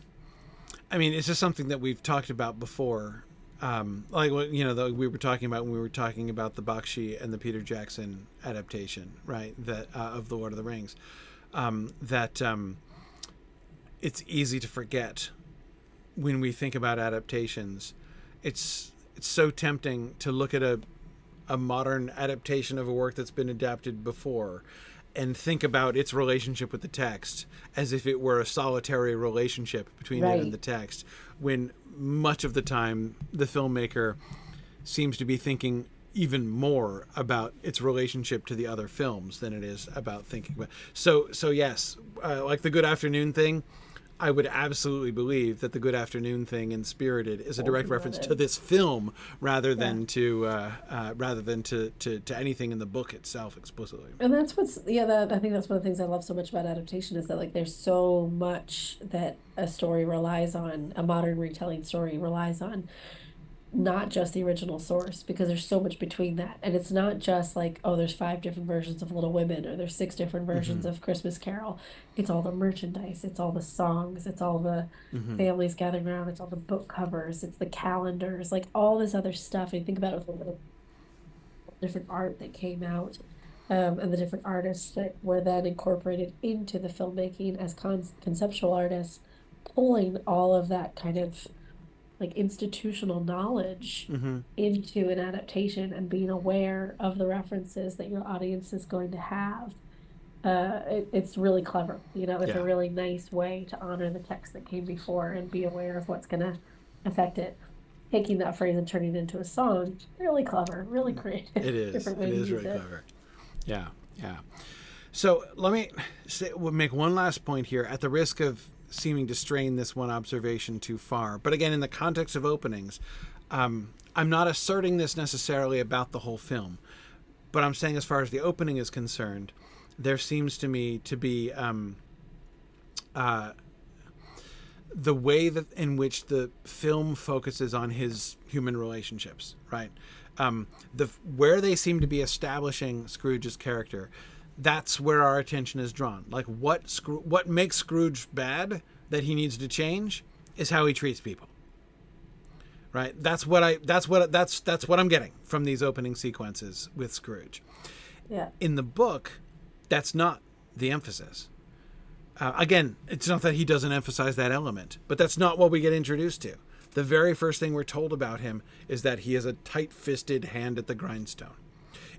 I mean, it's just something that we've talked about before. Um, like what you know, the, we were talking about when we were talking about the Bakshi and the Peter Jackson adaptation, right? That uh, of the Lord of the Rings. Um, that um, it's easy to forget when we think about adaptations. It's it's so tempting to look at a a modern adaptation of a work that's been adapted before and think about its relationship with the text as if it were a solitary relationship between right. it and the text when much of the time the filmmaker seems to be thinking even more about its relationship to the other films than it is about thinking about. So so yes, uh, like the Good Afternoon thing. I would absolutely believe that the Good Afternoon thing in Spirited is a direct reference to this film rather than to uh, uh, rather than to, to, to anything in the book itself explicitly. And that's what's yeah. That I think that's one of the things I love so much about adaptation is that like there's so much that a story relies on, a modern retelling story relies on not just the original source because there's so much between that and it's not just like oh there's five different versions of little women or there's six different versions mm-hmm. of christmas carol it's all the merchandise it's all the songs it's all the mm-hmm. families gathering around it's all the book covers it's the calendars like all this other stuff and you think about it with the different art that came out um, and the different artists that were then incorporated into the filmmaking as con- conceptual artists pulling all of that kind of like institutional knowledge mm-hmm. into an adaptation and being aware of the references that your audience is going to have uh, it, it's really clever. You know it's yeah. a really nice way to honor the text that came before and be aware of what's going to affect it. Taking that phrase and turning it into a song really clever really creative. It is. It is really it. clever. Yeah yeah. So let me say, we'll make one last point here. At the risk of seeming to strain this one observation too far. But again, in the context of openings, um, I'm not asserting this necessarily about the whole film, but I'm saying as far as the opening is concerned, there seems to me to be um, uh, the way that in which the film focuses on his human relationships, right? Um, the where they seem to be establishing Scrooge's character that's where our attention is drawn. Like what Scro- what makes Scrooge bad that he needs to change is how he treats people. Right? That's what I that's what that's that's what I'm getting from these opening sequences with Scrooge. Yeah. In the book, that's not the emphasis. Uh, again, it's not that he doesn't emphasize that element, but that's not what we get introduced to. The very first thing we're told about him is that he is a tight-fisted hand at the grindstone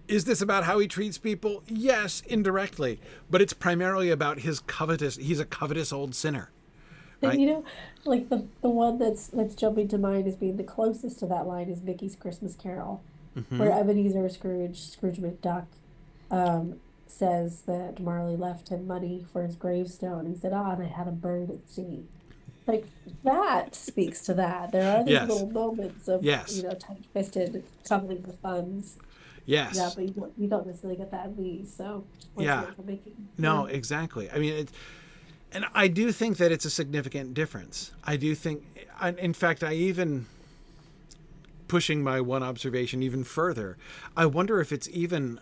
is this about how he treats people? Yes, indirectly, but it's primarily about his covetous. He's a covetous old sinner. Right? You know, like the the one that's that's jumping to mind as being the closest to that line is Mickey's Christmas Carol, mm-hmm. where Ebenezer Scrooge Scrooge McDuck um, says that Marley left him money for his gravestone. He said, "Ah, and I had a bird at sea." Like that speaks to that. There are these yes. little moments of yes. you know tight-fisted coveting the funds Yes. Yeah, but you don't, you don't necessarily get that these. So yeah. No, yeah. exactly. I mean, it, and I do think that it's a significant difference. I do think, in fact, I even pushing my one observation even further. I wonder if it's even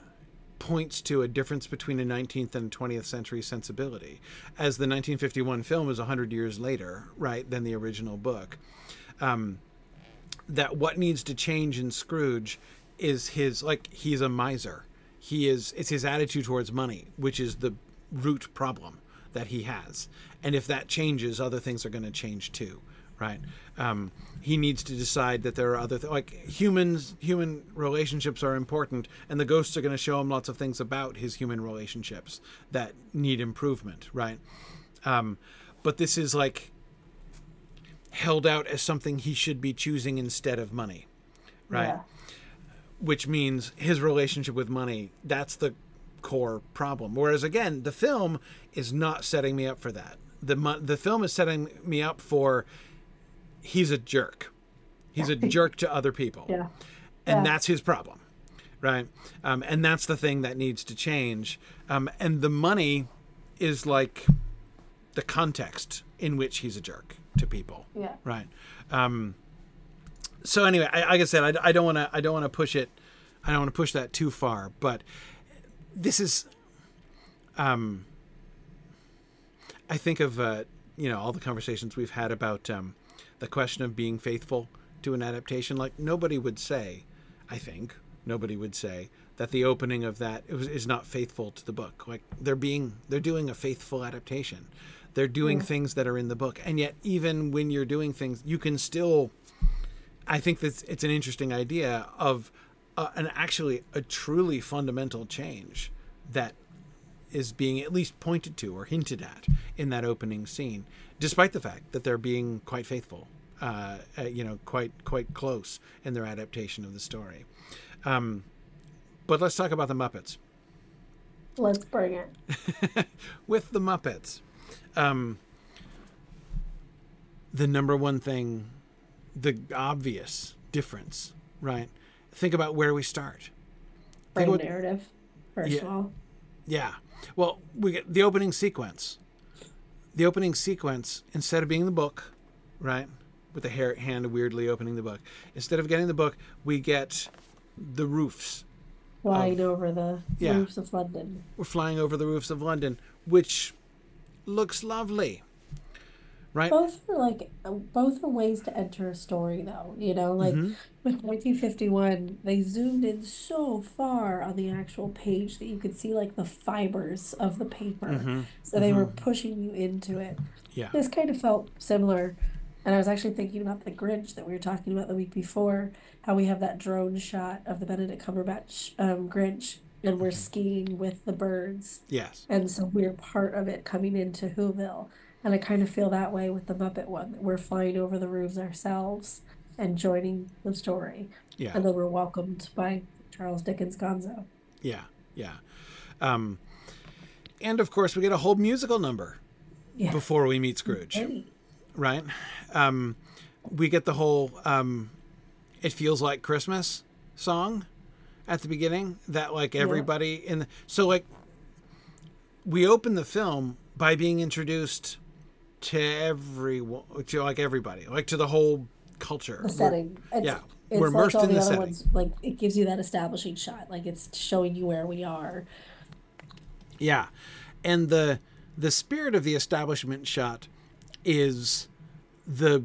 points to a difference between a 19th and 20th century sensibility, as the 1951 film is 100 years later, right, than the original book. Um, that what needs to change in Scrooge is his like he's a miser. He is it's his attitude towards money, which is the root problem that he has. And if that changes, other things are going to change too, right? Um, he needs to decide that there are other th- like humans. Human relationships are important, and the ghosts are going to show him lots of things about his human relationships that need improvement, right? Um, but this is like held out as something he should be choosing instead of money, right? Yeah which means his relationship with money that's the core problem. Whereas again the film is not setting me up for that. The the film is setting me up for he's a jerk. He's a jerk to other people. Yeah. And yeah. that's his problem right? Um, and that's the thing that needs to change. Um, and the money is like the context in which he's a jerk to people yeah. right? Um, so anyway, I, like I said, I, I don't want to I don't want to push it. I don't want to push that too far. But this is, um, I think of uh, you know all the conversations we've had about um, the question of being faithful to an adaptation. Like nobody would say, I think nobody would say that the opening of that is not faithful to the book. Like they're being they're doing a faithful adaptation. They're doing yeah. things that are in the book, and yet even when you're doing things, you can still I think that it's an interesting idea of uh, an actually a truly fundamental change that is being at least pointed to or hinted at in that opening scene, despite the fact that they're being quite faithful, uh, uh, you know, quite quite close in their adaptation of the story. Um, but let's talk about the Muppets. Let's bring it. With the Muppets, um, the number one thing, the obvious difference, right? Think about where we start. Think about, narrative, first yeah, of all. Yeah. Well, we get the opening sequence. The opening sequence, instead of being the book, right, with the hair, hand weirdly opening the book, instead of getting the book, we get the roofs. Flying over the yeah, roofs of London. We're flying over the roofs of London, which looks lovely right both are like both are ways to enter a story though you know like mm-hmm. with 1951 they zoomed in so far on the actual page that you could see like the fibers of the paper mm-hmm. so they mm-hmm. were pushing you into it yeah this kind of felt similar and i was actually thinking about the grinch that we were talking about the week before how we have that drone shot of the benedict cumberbatch um, grinch and we're mm-hmm. skiing with the birds yes and so we're part of it coming into whoville and I kind of feel that way with the Muppet one. That we're flying over the roofs ourselves and joining the story. Yeah. And then we're welcomed by Charles Dickens Gonzo. Yeah, yeah. Um, and of course, we get a whole musical number yeah. before we meet Scrooge. Right? Um, we get the whole um, It Feels Like Christmas song at the beginning that, like, everybody yeah. in the. So, like, we open the film by being introduced to everyone, to like everybody, like to the whole culture. The setting. We're, yeah. It's we're immersed like in the, the setting. Ones, like it gives you that establishing shot. Like it's showing you where we are. Yeah. And the the spirit of the establishment shot is the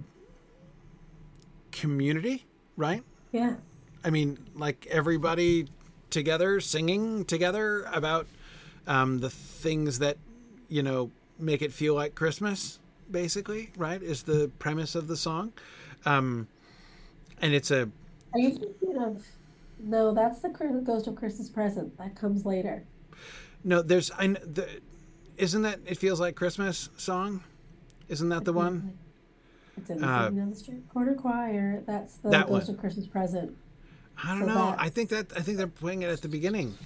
community, right? Yeah. I mean, like everybody together singing together about um, the things that you know make it feel like Christmas basically, right? Is the premise of the song. Um, and it's a. Are you thinking of? No, that's the Ghost of Christmas Present. That comes later. No, there's I. The, isn't that it feels like Christmas song? Isn't that the one? It's in the, uh, the street quarter choir. That's the that Ghost one. of Christmas Present. I don't so know. I think that I think they're playing it at the beginning.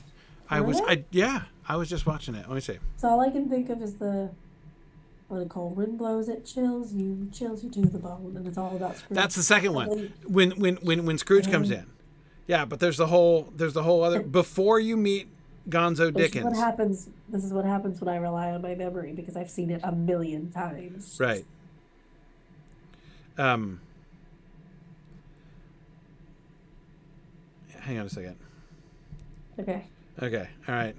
I was I yeah, I was just watching it. Let me see. So all I can think of is the when a cold wind blows, it chills you, chills you to the bone, and it's all about Scrooge. That's the second one. When when when when Scrooge comes in, yeah. But there's the whole there's the whole other before you meet Gonzo this Dickens. Is what happens? This is what happens when I rely on my memory because I've seen it a million times. Right. Um. Hang on a second. Okay. Okay. All right.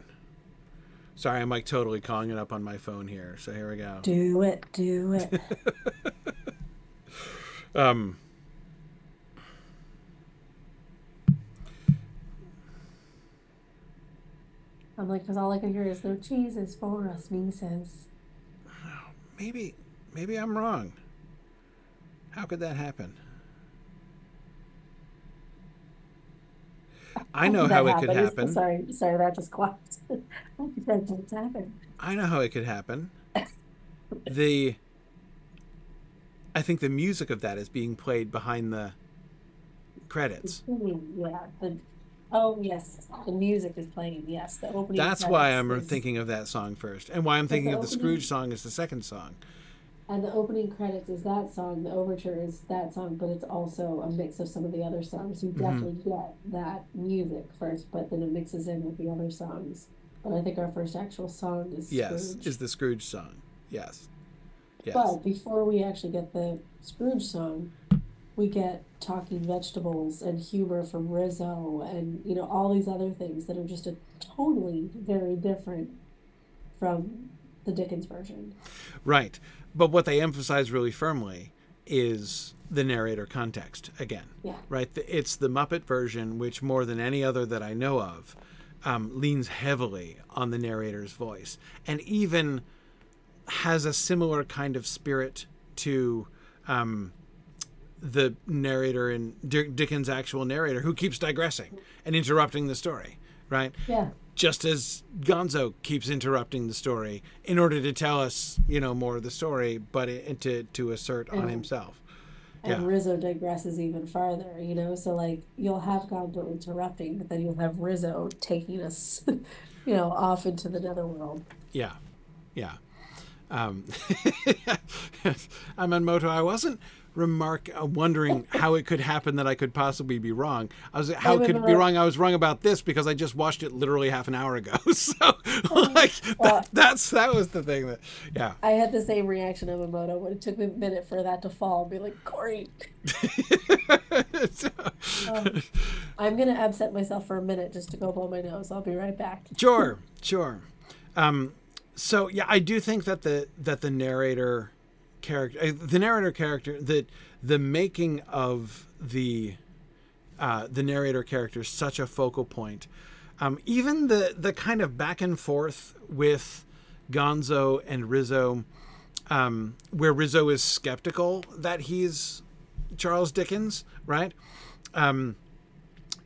Sorry, I'm like totally calling it up on my phone here. So here we go. Do it, do it. um I'm like, because all I can hear is no cheese is for us, Mises. Maybe, maybe I'm wrong. How could that happen? I know how it could happen. Sorry, sorry, that just clapped. that just happened. I know how it could happen. the I think the music of that is being played behind the credits. Yeah. The, oh yes, the music is playing. Yes, the opening. That's why I'm is, thinking of that song first, and why I'm thinking of the Scrooge song as the second song. And the opening credits is that song. The overture is that song, but it's also a mix of some of the other songs. You mm-hmm. definitely get that music first, but then it mixes in with the other songs. But I think our first actual song is yes, Scrooge. is the Scrooge song. Yes. Yes. But before we actually get the Scrooge song, we get talking vegetables and humor from Rizzo and you know all these other things that are just a totally very different from the Dickens version. Right. But what they emphasize really firmly is the narrator context again. Yeah. Right? It's the Muppet version, which more than any other that I know of, um, leans heavily on the narrator's voice and even has a similar kind of spirit to um, the narrator in Dickens' actual narrator who keeps digressing and interrupting the story. Right? Yeah just as Gonzo keeps interrupting the story in order to tell us, you know, more of the story, but it, to to assert and, on himself. and yeah. Rizzo digresses even farther, you know. So like you'll have Gonzo interrupting, but then you'll have Rizzo taking us, you know, off into the netherworld. Yeah, yeah. Um, I'm on Moto. I wasn't remark uh, wondering how it could happen that I could possibly be wrong. I was how I could it be wrong. I was wrong about this because I just watched it literally half an hour ago. so like that, that's that was the thing that yeah. I had the same reaction of Emoto when it took me a minute for that to fall and be like Corey. um, I'm gonna upset myself for a minute just to go blow my nose. I'll be right back. Sure, sure. Um, so yeah, I do think that the that the narrator character, uh, the narrator character, that the making of the uh, the narrator character is such a focal point. Um, even the the kind of back and forth with Gonzo and Rizzo, um, where Rizzo is skeptical that he's Charles Dickens, right? Um,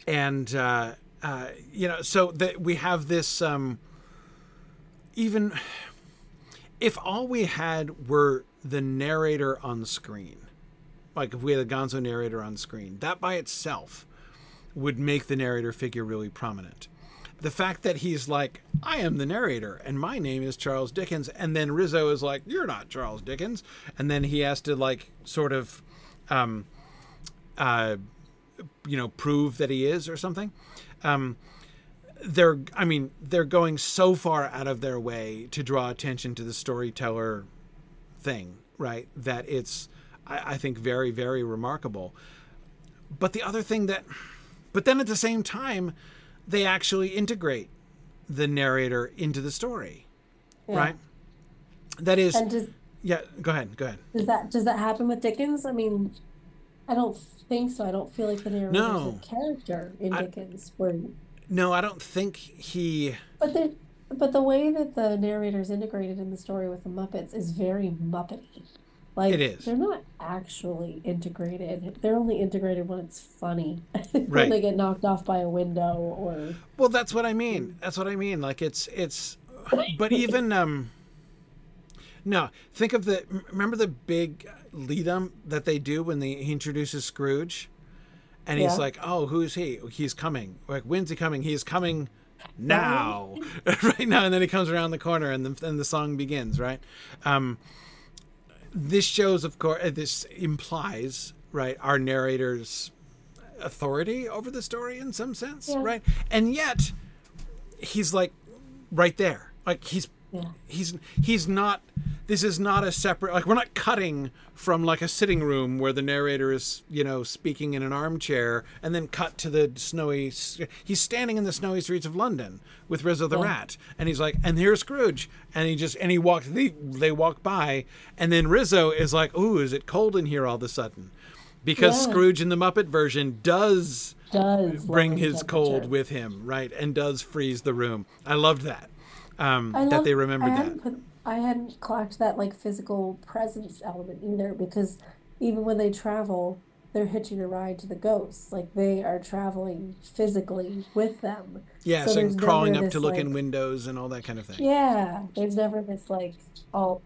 and uh, uh, you know, so that we have this um, even if all we had were the narrator on screen, like if we had a Gonzo narrator on screen, that by itself would make the narrator figure really prominent. The fact that he's like, I am the narrator and my name is Charles Dickens, and then Rizzo is like, You're not Charles Dickens, and then he has to like sort of, um, uh, you know, prove that he is or something. Um, they're i mean they're going so far out of their way to draw attention to the storyteller thing, right? That it's, I, I think, very, very remarkable. But the other thing that, but then at the same time, they actually integrate the narrator into the story, yeah. right? That is, does, yeah. Go ahead. Go ahead. Does that does that happen with Dickens? I mean, I don't think so. I don't feel like the narrator no. is a character in I, Dickens. Where no, I don't think he. But there, but the way that the narrator is integrated in the story with the Muppets is very Muppety. Like it is. They're not actually integrated. They're only integrated when it's funny. when right. they get knocked off by a window or Well, that's what I mean. That's what I mean. Like it's it's but even um no, think of the remember the big lead up that they do when they, he introduces Scrooge? And he's like, "Oh, who's he? He's coming. Like, when's he coming? He's coming now, right now, and then he comes around the corner, and then the song begins. Right. Um, this shows, of course, uh, this implies right our narrator's authority over the story in some sense, yeah. right? And yet, he's like right there, like he's yeah. he's he's not this is not a separate like we're not cutting from like a sitting room where the narrator is you know speaking in an armchair and then cut to the snowy he's standing in the snowy streets of london with rizzo the yeah. rat and he's like and here's scrooge and he just and he walks they, they walk by and then rizzo is like ooh is it cold in here all of a sudden because yeah. scrooge in the muppet version does does bring his cold with him right and does freeze the room i loved that um, that they remembered that put- I hadn't clocked that like physical presence element either because even when they travel, they're hitching a ride to the ghosts. Like they are traveling physically with them. Yes, so and crawling up this, to look like, in windows and all that kind of thing. Yeah, there's never this like all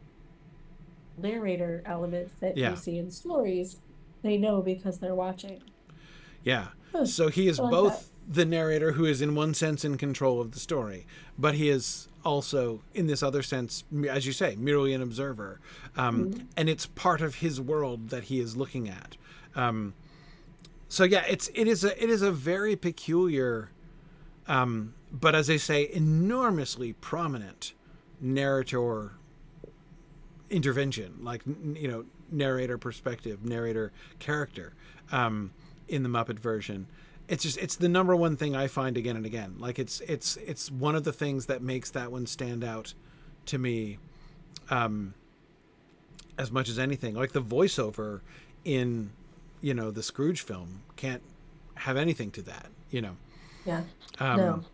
narrator element that yeah. you see in stories. They know because they're watching. Yeah. So he is like both that. the narrator who is in one sense in control of the story, but he is also in this other sense as you say merely an observer um, mm-hmm. and it's part of his world that he is looking at um, so yeah it's it is a it is a very peculiar um, but as they say enormously prominent narrator intervention like you know narrator perspective narrator character um, in the muppet version it's just it's the number one thing I find again and again. Like it's it's it's one of the things that makes that one stand out to me um as much as anything. Like the voiceover in you know the Scrooge film can't have anything to that, you know. Yeah. Um, no.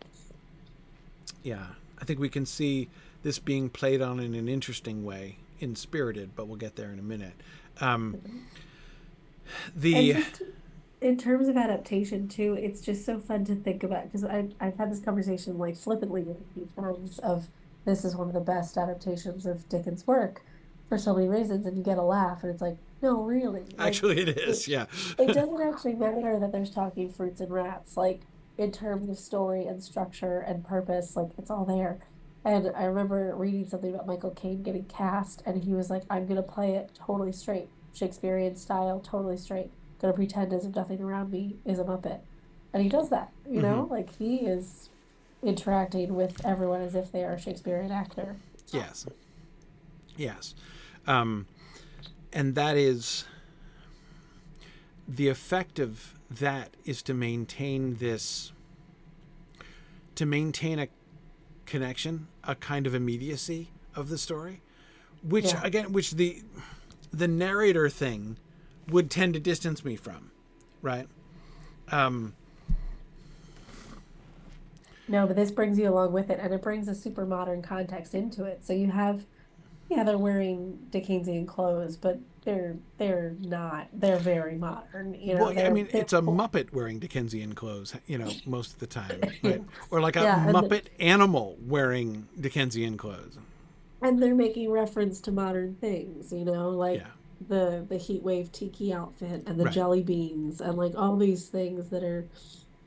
Yeah. I think we can see this being played on in an interesting way in Spirited, but we'll get there in a minute. Um, mm-hmm. the in terms of adaptation too, it's just so fun to think about because I've, I've had this conversation like flippantly with a few friends of this is one of the best adaptations of Dickens' work for so many reasons, and you get a laugh, and it's like, No, really. Like, actually, it is. It, yeah. it doesn't actually matter that there's talking fruits and rats. Like in terms of story and structure and purpose, like it's all there. And I remember reading something about Michael Caine getting cast, and he was like, "I'm gonna play it totally straight, Shakespearean style, totally straight. Gonna pretend as if nothing around me is a Muppet." And he does that. You mm-hmm. know, like he is interacting with everyone as if they are a Shakespearean actor. Yes. Yes. Um, and that is the effect of that is to maintain this to maintain a connection a kind of immediacy of the story which yeah. again which the the narrator thing would tend to distance me from right um no but this brings you along with it and it brings a super modern context into it so you have yeah, they're wearing Dickensian clothes, but they're they're not. They're very modern. You know, well, I mean, it's a Muppet wearing Dickensian clothes. You know, most of the time, right? or like a yeah, Muppet the, animal wearing Dickensian clothes. And they're making reference to modern things. You know, like. Yeah. The the heat wave tiki outfit and the right. jelly beans and like all these things that are,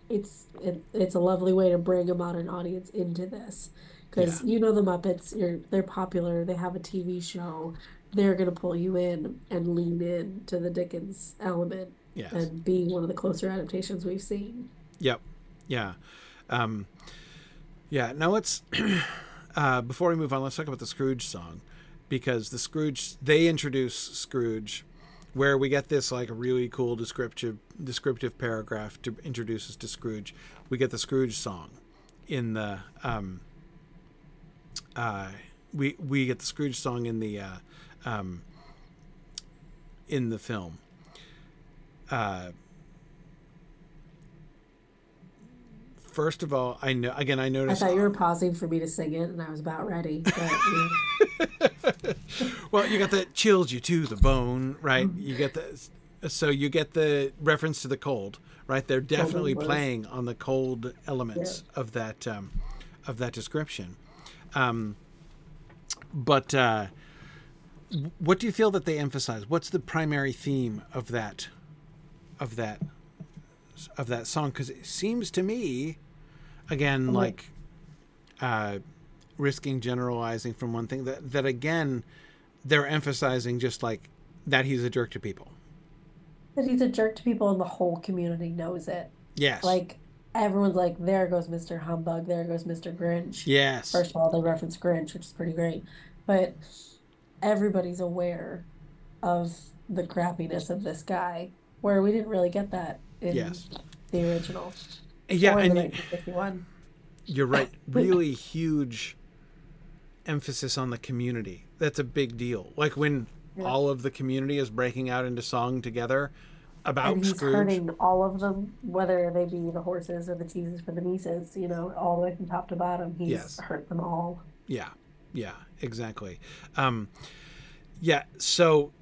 it's it, it's a lovely way to bring a modern audience into this because yeah. you know the Muppets. You're they're popular. They have a TV show. They're gonna pull you in and lean in to the Dickens element yes. and being one of the closer adaptations we've seen. Yep. Yeah. Um, yeah. Now let's uh, before we move on, let's talk about the Scrooge song because the Scrooge they introduce Scrooge where we get this like really cool descriptive descriptive paragraph to introduce us to Scrooge. We get the Scrooge song in the um, uh, we we get the Scrooge song in the uh, um, in the film. Uh, first of all, I know again. I noticed. I thought you were pausing for me to sing it, and I was about ready. But, well, you got the chills you to the bone, right? Mm-hmm. You get the so you get the reference to the cold, right? They're definitely playing on the cold elements yeah. of that um, of that description. Um, but uh, what do you feel that they emphasize? What's the primary theme of that of that of that song? Because it seems to me, again, like uh, risking generalizing from one thing that that again they're emphasizing just like that he's a jerk to people. That he's a jerk to people, and the whole community knows it. Yes. Like everyone's like, there goes Mr. Humbug, there goes Mr. Grinch. Yes. First of all, they reference Grinch, which is pretty great. But everybody's aware of the crappiness of this guy, where we didn't really get that in yes. the original. Yeah, and 1951. You're right. Really huge emphasis on the community. That's a big deal. Like when yeah. all of the community is breaking out into song together about and he's Scrooge. hurting all of them, whether they be the horses or the cheeses for the nieces. You know, all the way from top to bottom, he's yes. hurt them all. Yeah, yeah, exactly. Um, yeah, so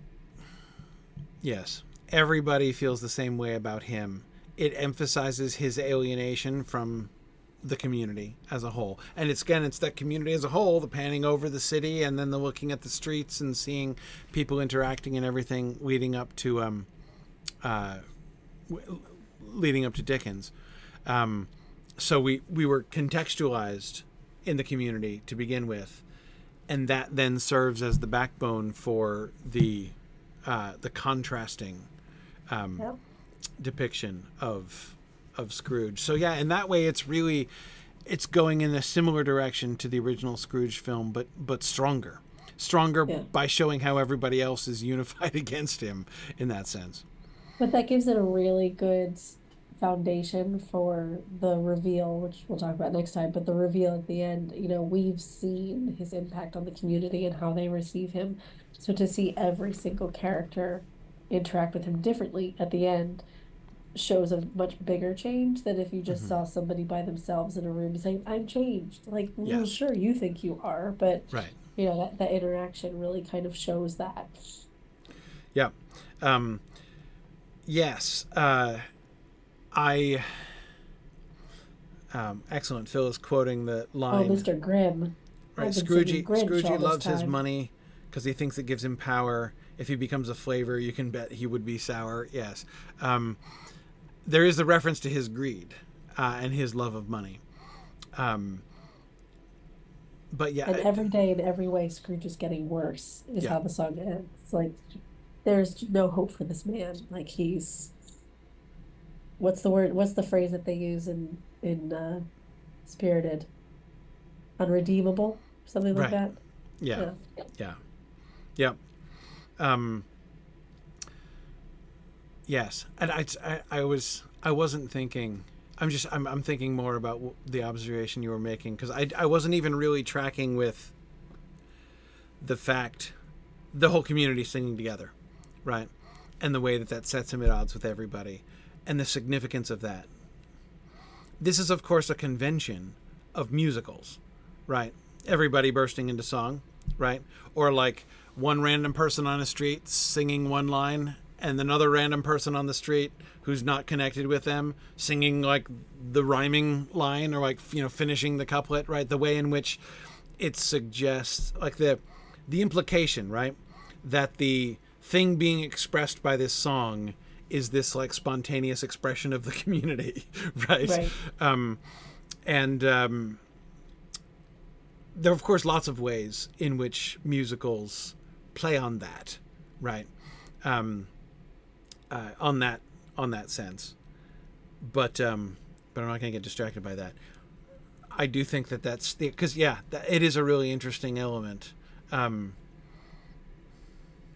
yes, everybody feels the same way about him. It emphasizes his alienation from the community as a whole. And it's again, it's that community as a whole, the panning over the city and then the looking at the streets and seeing people interacting and everything leading up to um, uh, w- leading up to Dickens. Um, so we we were contextualized in the community to begin with, and that then serves as the backbone for the uh, the contrasting um, yep. depiction of of Scrooge. So yeah, in that way, it's really it's going in a similar direction to the original Scrooge film, but but stronger, stronger yeah. by showing how everybody else is unified against him in that sense. But that gives it a really good foundation for the reveal, which we'll talk about next time. But the reveal at the end, you know, we've seen his impact on the community and how they receive him. So to see every single character interact with him differently at the end shows a much bigger change than if you just mm-hmm. saw somebody by themselves in a room saying, I'm changed. Like, yes. well, sure, you think you are, but, right. you know, that, that interaction really kind of shows that. Yeah. Um, yes, uh, I. Um, excellent. Phil is quoting the line. Oh, Mr. Grimm. Right, Scroogey. Scroogey loves his money. because he thinks it gives him power. If he becomes a flavor, you can bet he would be sour. Yes. Um, there is a reference to his greed uh, and his love of money. Um, but yeah, and every day in every way, Scrooge is getting worse. Is yeah. how the song ends. Like, there's no hope for this man. Like he's, what's the word? What's the phrase that they use in in uh, Spirited? Unredeemable, something like right. that. Yeah. yeah, yeah, yeah. Um, yes, and I, I, I was, I wasn't thinking I'm just I'm, I'm thinking more about the observation you were making because I, I wasn't even really tracking with the fact the whole community singing together, right? And the way that that sets him at odds with everybody and the significance of that. This is of course a convention of musicals, right? Everybody bursting into song, right? Or like one random person on a street singing one line and another random person on the street who's not connected with them singing like the rhyming line or like you know finishing the couplet right? The way in which it suggests like the the implication right? That the thing being expressed by this song is this like spontaneous expression of the community right, right. Um, and um, there are of course lots of ways in which musicals play on that right? Um, uh, on that on that sense. But um, but I'm not going to get distracted by that. I do think that that's because yeah, that, it is a really interesting element. Um,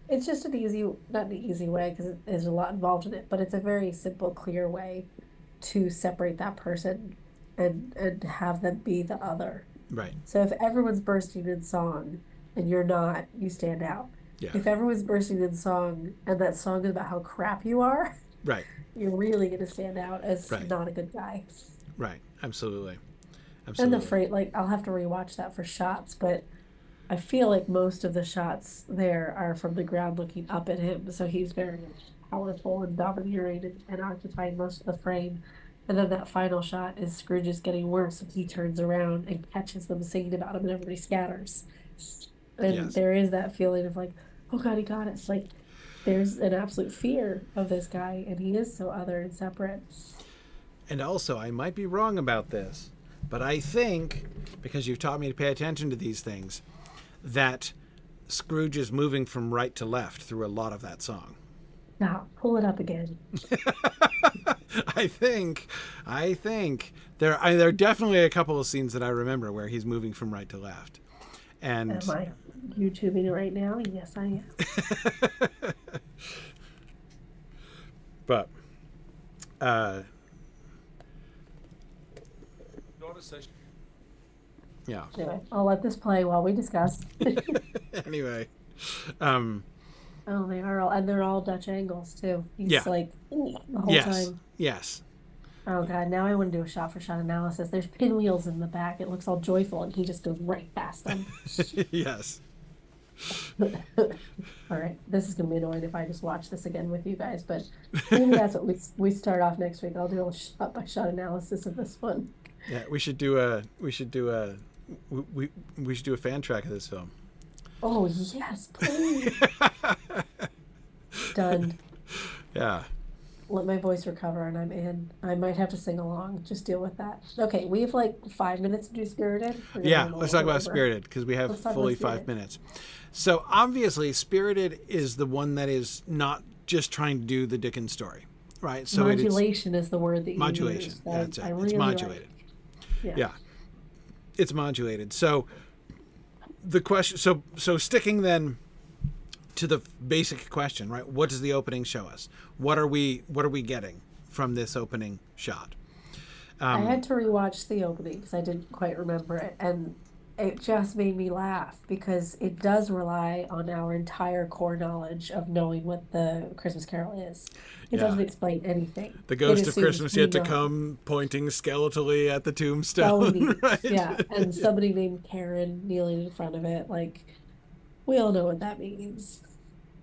it's just an easy, not an easy way because there's a lot involved in it, but it's a very simple, clear way to separate that person and and have them be the other. Right. So if everyone's bursting in song and you're not, you stand out. Yeah. If everyone's bursting in song and that song is about how crap you are, right, you're really going to stand out as right. not a good guy. Right. Absolutely. Absolutely. And the freight, like I'll have to rewatch that for shots, but I feel like most of the shots there are from the ground looking up at him, so he's very powerful and domineering and, occupying most of the frame. And then that final shot is Scrooge is getting worse, and he turns around and catches them singing about him, and everybody scatters. And yes. there is that feeling of like, oh god, he got it. It's like there's an absolute fear of this guy, and he is so other and separate. And also, I might be wrong about this, but I think because you've taught me to pay attention to these things, that Scrooge is moving from right to left through a lot of that song. Now, pull it up again. I think, I think there, I, there are definitely a couple of scenes that I remember where he's moving from right to left, and YouTubing right now? Yes, I am. but, uh, yeah. Anyway, I'll let this play while we discuss. anyway, um, oh, they are all, and they're all Dutch angles too. He's yeah. like the whole yes. time. Yes. Oh god, now I want to do a shot for shot analysis. There's pinwheels in the back. It looks all joyful, and he just goes right past them. yes. all right, this is gonna be annoying if I just watch this again with you guys, but maybe that's what we we start off next week. I'll do a shot by shot analysis of this one. Yeah, we should do a we should do a we we should do a fan track of this film. Oh yes, please. Done. Yeah let my voice recover and I'm in. I might have to sing along. Just deal with that. Okay, we have like five minutes to do Spirited. Yeah, let's talk about Spirited because we have fully five minutes. So obviously, Spirited is the one that is not just trying to do the Dickens story, right? So modulation is the word that you use. modulation. That's it. Really it's modulated. Like. Yeah. yeah, it's modulated. So the question. So so sticking then to the basic question, right? What does the opening show us? What are we What are we getting from this opening shot? Um, I had to rewatch the opening because I didn't quite remember it, and it just made me laugh because it does rely on our entire core knowledge of knowing what the Christmas Carol is. It yeah. doesn't explain anything. The ghost of Christmas yet to come, pointing skeletally at the tombstone. right? Yeah, and somebody named Karen kneeling in front of it. Like, we all know what that means.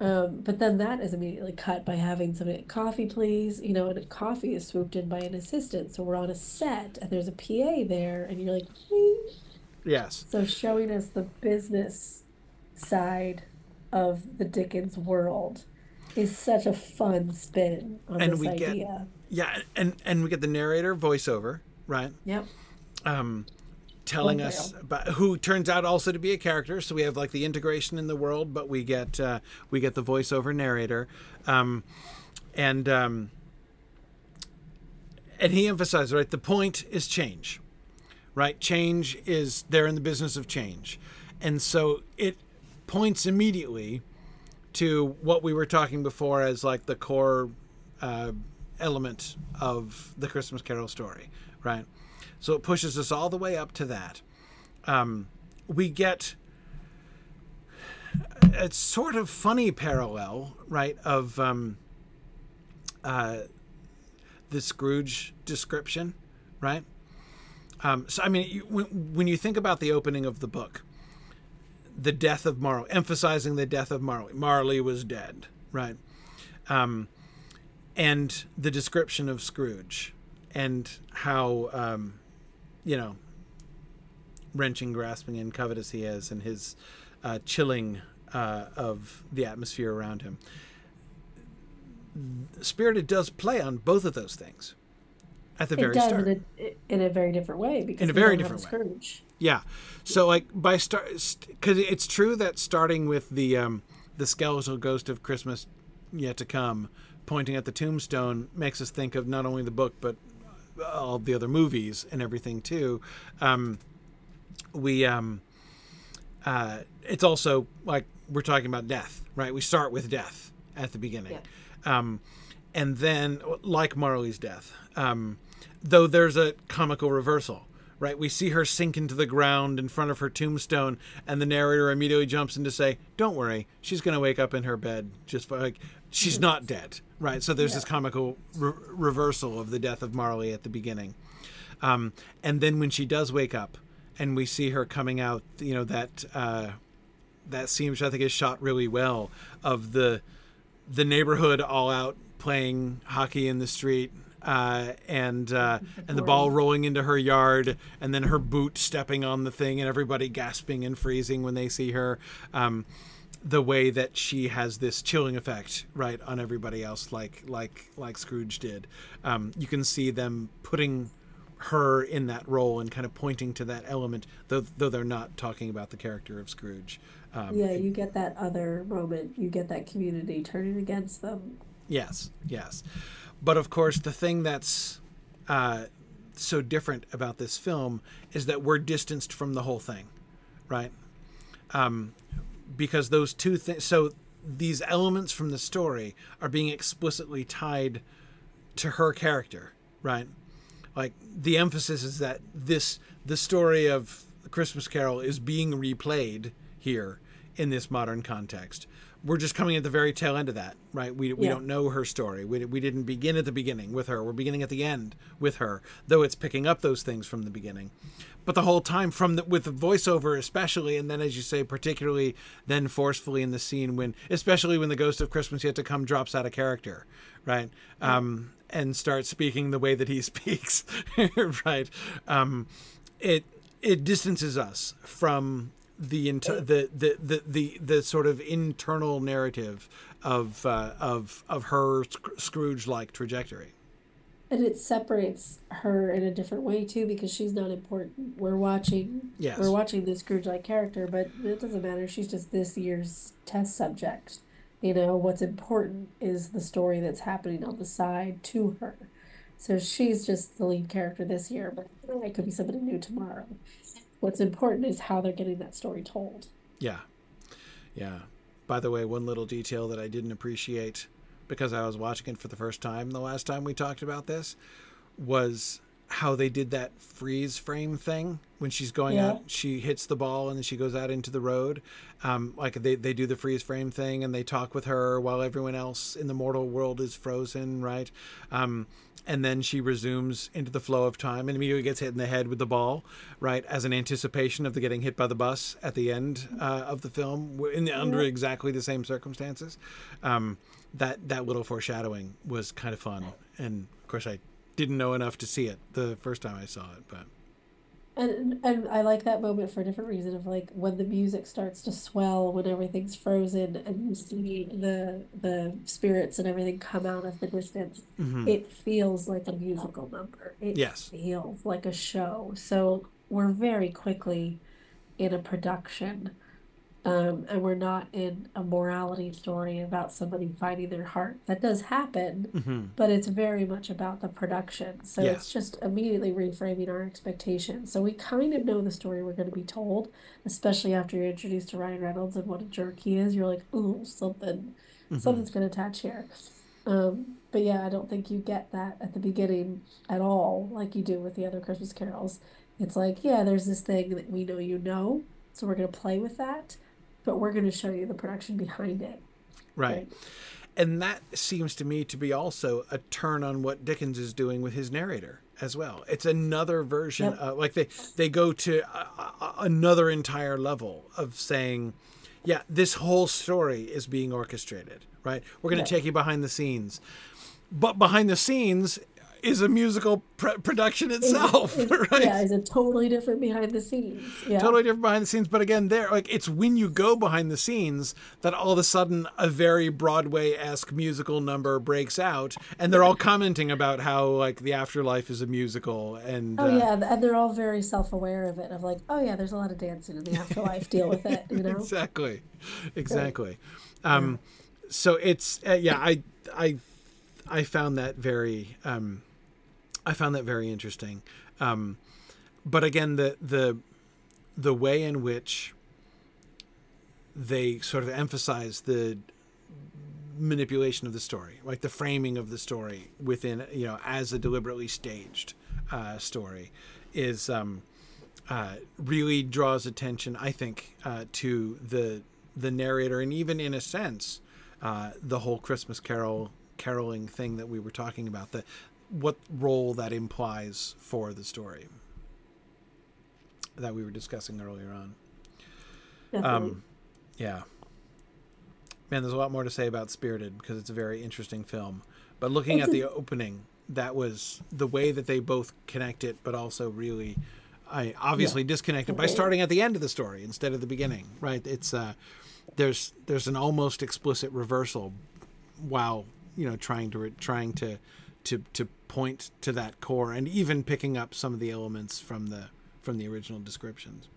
Um, but then that is immediately cut by having somebody coffee, please. You know, and a coffee is swooped in by an assistant. So we're on a set and there's a PA there, and you're like, please. Yes. So showing us the business side of the Dickens world is such a fun spin on and this we idea. Get, yeah, and and we get the narrator voiceover, right? Yep. Um, telling us about who turns out also to be a character. So we have like the integration in the world, but we get uh, we get the voiceover narrator, um, and um, and he emphasized right. The point is change, right? Change is they're in the business of change, and so it points immediately to what we were talking before as like the core uh, element of the Christmas Carol story, right? So it pushes us all the way up to that. Um, we get a sort of funny parallel, right, of um, uh, the Scrooge description, right? Um, so, I mean, you, when, when you think about the opening of the book, the death of Marley, emphasizing the death of Marley. Marley was dead, right? Um, and the description of Scrooge and how um, you know, wrenching, grasping, and covetous he is, and his uh, chilling uh, of the atmosphere around him. Spirited does play on both of those things at the it very does, start. In a, in a very different way because in a very different way. Scrooge. Yeah. So like by start because it's true that starting with the um, the skeletal ghost of Christmas yet to come pointing at the tombstone makes us think of not only the book but all the other movies and everything too. Um, we um, uh, it's also like we're talking about death, right? We start with death at the beginning, yeah. um, and then like Marley's death, um, though there's a comical reversal. Right, we see her sink into the ground in front of her tombstone, and the narrator immediately jumps in to say, "Don't worry, she's going to wake up in her bed just like she's not dead." Right. So there's yeah. this comical re- reversal of the death of Marley at the beginning. Um, and then when she does wake up and we see her coming out, you know, that, uh, that scene, which I think is shot really well of the, the neighborhood all out playing hockey in the street uh, and uh, and the ball rolling into her yard, and then her boot stepping on the thing, and everybody gasping and freezing when they see her. Um, the way that she has this chilling effect right on everybody else like like like Scrooge did. Um, you can see them putting her in that role and kind of pointing to that element though though they're not talking about the character of Scrooge. Um, yeah you get that other moment. You get that community turning against them. Yes yes but of course the thing that's uh, so different about this film is that we're distanced from the whole thing right? Um, because those two things so these elements from the story are being explicitly tied to her character right? Like the emphasis is that this the story of christmas carol is being replayed here in this modern context we're just coming at the very tail end of that, right? We, we yeah. don't know her story. We, we didn't begin at the beginning with her. We're beginning at the end with her, though it's picking up those things from the beginning. But the whole time, from the, with the voiceover especially, and then as you say, particularly then forcefully in the scene when, especially when the Ghost of Christmas Yet to Come drops out of character, right? Yeah. Um, and starts speaking the way that he speaks, right? Um, it it distances us from the, inter- the, the the the the sort of internal narrative of uh, of of her Scrooge like trajectory. And it separates her in a different way too because she's not important. We're watching yes. we're watching this Scrooge like character, but it doesn't matter. She's just this year's test subject. You know, what's important is the story that's happening on the side to her. So she's just the lead character this year, but it could be somebody new tomorrow. What's important is how they're getting that story told. Yeah. Yeah. By the way, one little detail that I didn't appreciate because I was watching it for the first time the last time we talked about this was how they did that freeze frame thing when she's going yeah. out she hits the ball and then she goes out into the road. Um, like they, they do the freeze frame thing and they talk with her while everyone else in the mortal world is frozen right? Um, and then she resumes into the flow of time and immediately gets hit in the head with the ball, right, as an anticipation of the getting hit by the bus at the end uh, of the film, in the, under exactly the same circumstances. Um, that that little foreshadowing was kind of fun, and of course I didn't know enough to see it the first time I saw it, but And and I like that moment for a different reason of like when the music starts to swell, when everything's frozen and you see the the spirits and everything come out of the distance, Mm-hmm. it feels like a musical number. It Yes. feels like a show. So we're very quickly in a production um, and we're not in a morality story about somebody finding their heart. That does happen, Mm-hmm. but it's very much about the production. So it's just immediately reframing our expectations. So we kind of know the story we're going to be told, especially after you're introduced to Ryan Reynolds and what a jerk he is. You're like, ooh, something, Mm-hmm. something's going to attach here. Um, but yeah, I don't think you get that at the beginning at all, like you do with the other Christmas carols. It's like, yeah, there's this thing that we know you know, so we're going to play with that, but we're going to show you the production behind it. Right. And that seems to me to be also a turn on what Dickens is doing with his narrator as well. It's another version Yep. of like they they go to a, a, another entire level of saying, yeah, this whole story is being orchestrated, right? We're going to Yeah. take you behind the scenes. But behind the scenes is a musical pr- production itself, It's- right? Yeah, it's a totally different behind the scenes. Yeah. totally different behind the scenes. But again, there, like, it's when you go behind the scenes that all of a sudden a very Broadway esque musical number breaks out, and they're all commenting about how like the afterlife is a musical, and Oh uh, yeah, and they're all very self-aware of it. Of like, oh yeah, there's a lot of dancing in the afterlife. Deal with it, you know. exactly, exactly. Um, so it's uh, yeah, I I I found that very um, I found that very interesting. Um, but again, the the the way in which they sort of emphasize the manipulation of the story, like the framing of the story within, you know, as a deliberately staged uh, story, is um, uh, really draws attention, I think, uh, to the the narrator, and even in a sense, uh, the whole Christmas Carol caroling thing that we were talking about, the what role that implies for the story that we were discussing earlier on. Definitely. Um, yeah. Man, there's a lot more to say about Spirited because it's a very interesting film. But looking It's at a- the opening, that was the way that they both connect it, but also really, I obviously disconnected by starting at the end of the story instead of the beginning. Right? It's uh, there's there's an almost explicit reversal, while you know trying to re- trying to to to point to that core and even picking up some of the elements from the from the original descriptions.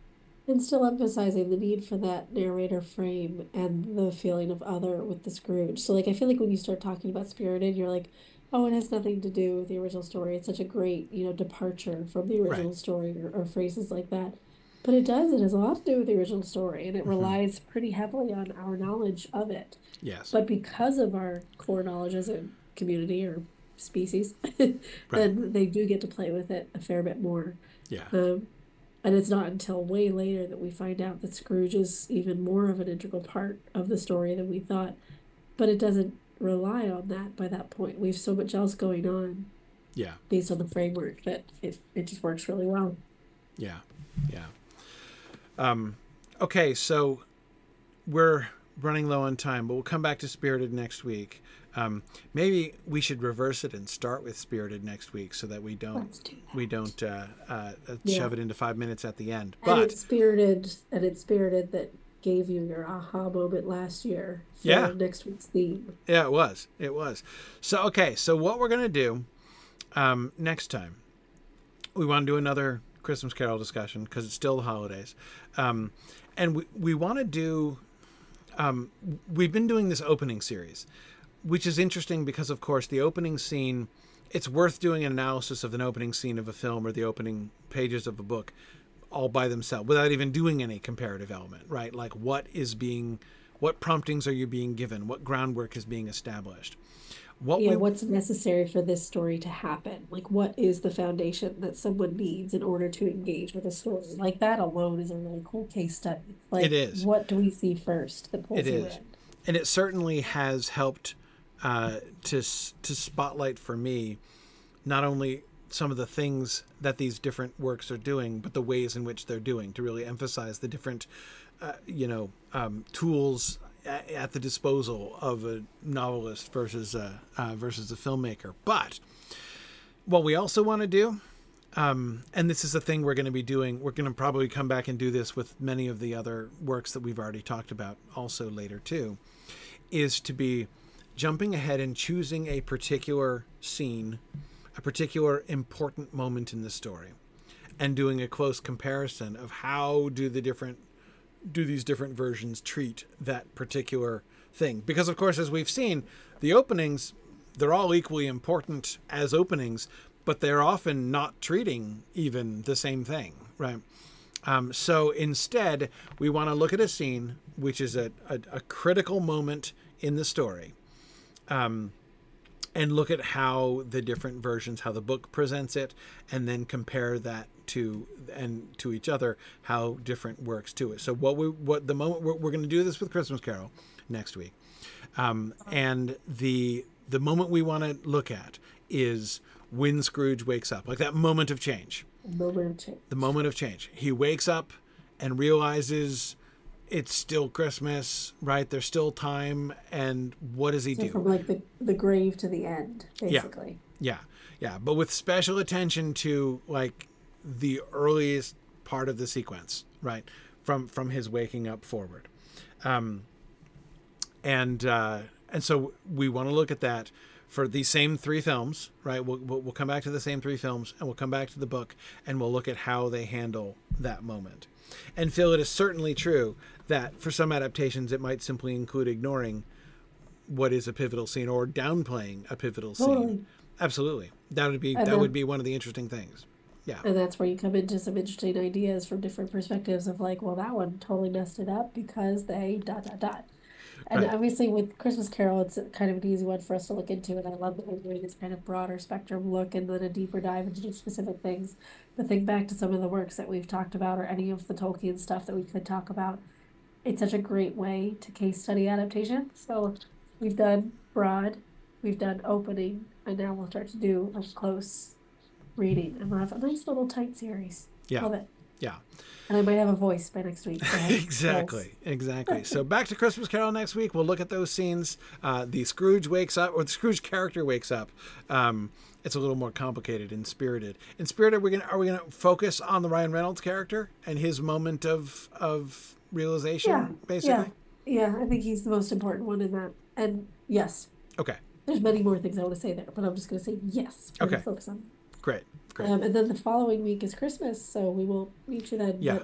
And still emphasizing the need for that narrator frame and the feeling of other with the Scrooge. So, like, I feel like when you start talking about Spirited, you're like, oh, it has nothing to do with the original story. It's such a great, you know, departure from the original Right. story or, or phrases like that. But it does. It has a lot to do with the original story, and it mm-hmm. relies pretty heavily on our knowledge of it. Yes. But because of our core knowledge as a community or species, then they do get to play with it a fair bit more. yeah. Um, and it's not until way later that we find out that Scrooge is even more of an integral part of the story than we thought. But it doesn't rely on that by that point. We have so much else going on Yeah. based on the framework that it, it just works really well. Yeah, yeah. Um, okay, so we're running low on time, but we'll come back to Spirited next week. Um, maybe we should reverse it and start with Spirited next week, so that we don't do that. we don't uh, uh, Yeah. shove it into five minutes at the end. And But it's spirited, and it's spirited that gave you your aha moment last year for Yeah. next week's theme. yeah, it was, it was. So okay, so what we're gonna do um, next time, we want to do another Christmas Carol discussion because it's still the holidays, um, and we we want to do. Um, we've been doing this opening series, which is interesting because, of course, the opening scene. It's worth doing an analysis of an opening scene of a film or the opening pages of a book, all by themselves, without even doing any comparative element, right? Like what is being, what promptings are you being given? What groundwork is being established? What Yeah, we what's necessary for this story to happen? Like, what is the foundation that someone needs in order to engage with a story? Like, that alone is a really cool case study. Like, It is. what do we see first that pulls It you is. in? and it certainly has helped uh, to to spotlight for me not only some of the things that these different works are doing, but the ways in which they're doing to really emphasize the different, uh, you know, um, tools at the disposal of a novelist versus a uh, versus a filmmaker. But what we also want to do um, and this is a thing we're going to be doing. We're going to probably come back and do this with many of the other works that we've already talked about also later too, is to be jumping ahead and choosing a particular scene, a particular important moment in the story, and doing a close comparison of how do the different do these different versions treat that particular thing. Because of course, as we've seen, the openings they're all equally important as openings, but they're often not treating even the same thing, right? Um, so instead, we want to look at a scene which is a, a, a critical moment in the story, um, and look at how the different versions, how the book presents it, and then compare that to and to each other, how different works to it. So what we what the moment we're, we're going to do this with Christmas Carol next week, um, and the the moment we want to look at is when Scrooge wakes up, like that moment of change. Moment of change. The moment of change. He wakes up and realizes it's still Christmas, right? There's still time, and what does he so do? From like the, the grave to the end, basically. Yeah, yeah, yeah. But with special attention to like the earliest part of the sequence, right? From from his waking up forward, um, and uh, and so we want to look at that for these same three films, right? We'll, we'll come back to the same three films and we'll come back to the book and we'll look at how they handle that moment. And Phil, it is certainly true that for some adaptations, it might simply include ignoring what is a pivotal scene or downplaying a pivotal totally. scene. Absolutely. That would be, and that then, would be one of the interesting things. Yeah. And that's where you come into some interesting ideas from different perspectives of like, well, that one totally messed it up because they dot, dot, dot. And right. obviously, with Christmas Carol, it's kind of an easy one for us to look into, and I love that we're doing this kind of broader spectrum look and then a deeper dive into specific things. But think back to some of the works that we've talked about, or any of the Tolkien stuff that we could talk about. It's such a great way to case study adaptation. So we've done broad, we've done opening, and now we'll start to do a close reading, and we'll have a nice little tight series. Yeah. Love it. Yeah. And I might have a voice by next week. exactly, exactly. so back to Christmas Carol next week. We'll look at those scenes. Uh, the Scrooge wakes up, or the Scrooge character wakes up. Um, it's a little more complicated in Spirited. In Spirited, we're gonna are we gonna focus on the Ryan Reynolds character and his moment of of realization, yeah, basically? Yeah, yeah. I think he's the most important one in that. And yes. Okay. There's many more things I want to say there, but I'm just gonna say yes. Okay. Focus on. Great. Great. Um, and then the following week is Christmas, so we will meet you then. Yeah.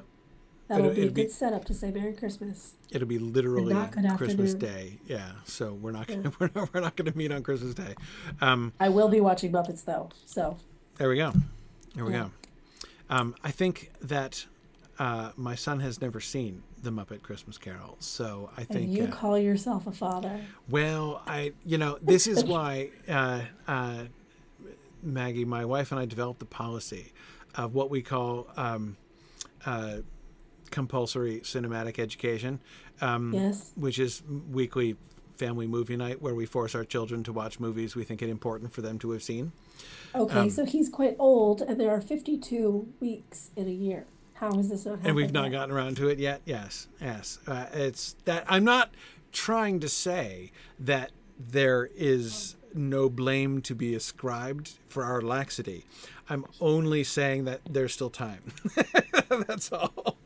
That'll it'll, be a good be, setup to say Merry Christmas. It'll be literally Christmas Day. Yeah. So we're not gonna yeah. we're not, we're not gonna meet on Christmas Day. Um, I will be watching Muppets though. So. There we go. There we yeah. go. Um, I think that uh, my son has never seen the Muppet Christmas Carol, so I think and you uh, call yourself a father. Well, I you know this is why uh, uh Maggie, my wife and I developed the policy of what we call um, uh, compulsory cinematic education. Um, yes. Which is weekly family movie night where we force our children to watch movies we think it important for them to have seen. Okay, um, so he's quite old, and there are 52 weeks in a year. How is this And we've not gotten around to it yet. Yes, yes. Uh, it's that I'm not trying to say that there is no blame to be ascribed for our laxity. I'm only saying that there's still time. that's all.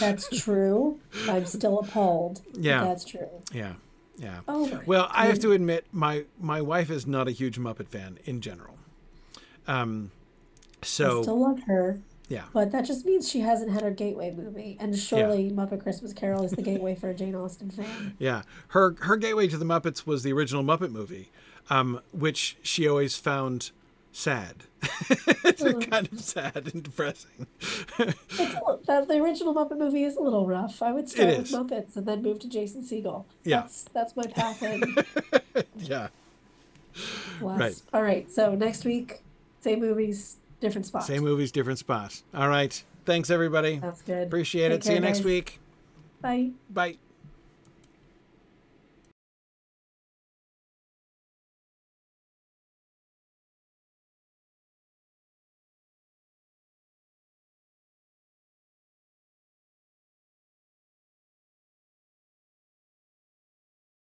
that's true. I'm still appalled. Yeah. That's true. Yeah. Yeah. Oh, well, I have to admit, my my wife is not a huge Muppet fan in general. Um, so I still love her. Yeah. But that just means she hasn't had her gateway movie, and surely yeah. Muppet Christmas Carol is the gateway for a Jane Austen fan. Yeah, her her gateway to the Muppets was the original Muppet movie, um, which she always found sad. it's mm. kind of sad and depressing. it's that, the original Muppet movie is a little rough. I would start with Muppets and then move to Jason Segel. Yeah. That's, that's my path in. yeah. Right. All right. So next week, same movies, different spots. Same movies, different spots. All right. Thanks, everybody. That's good. Appreciate Take it. See you next week. Bye. Bye.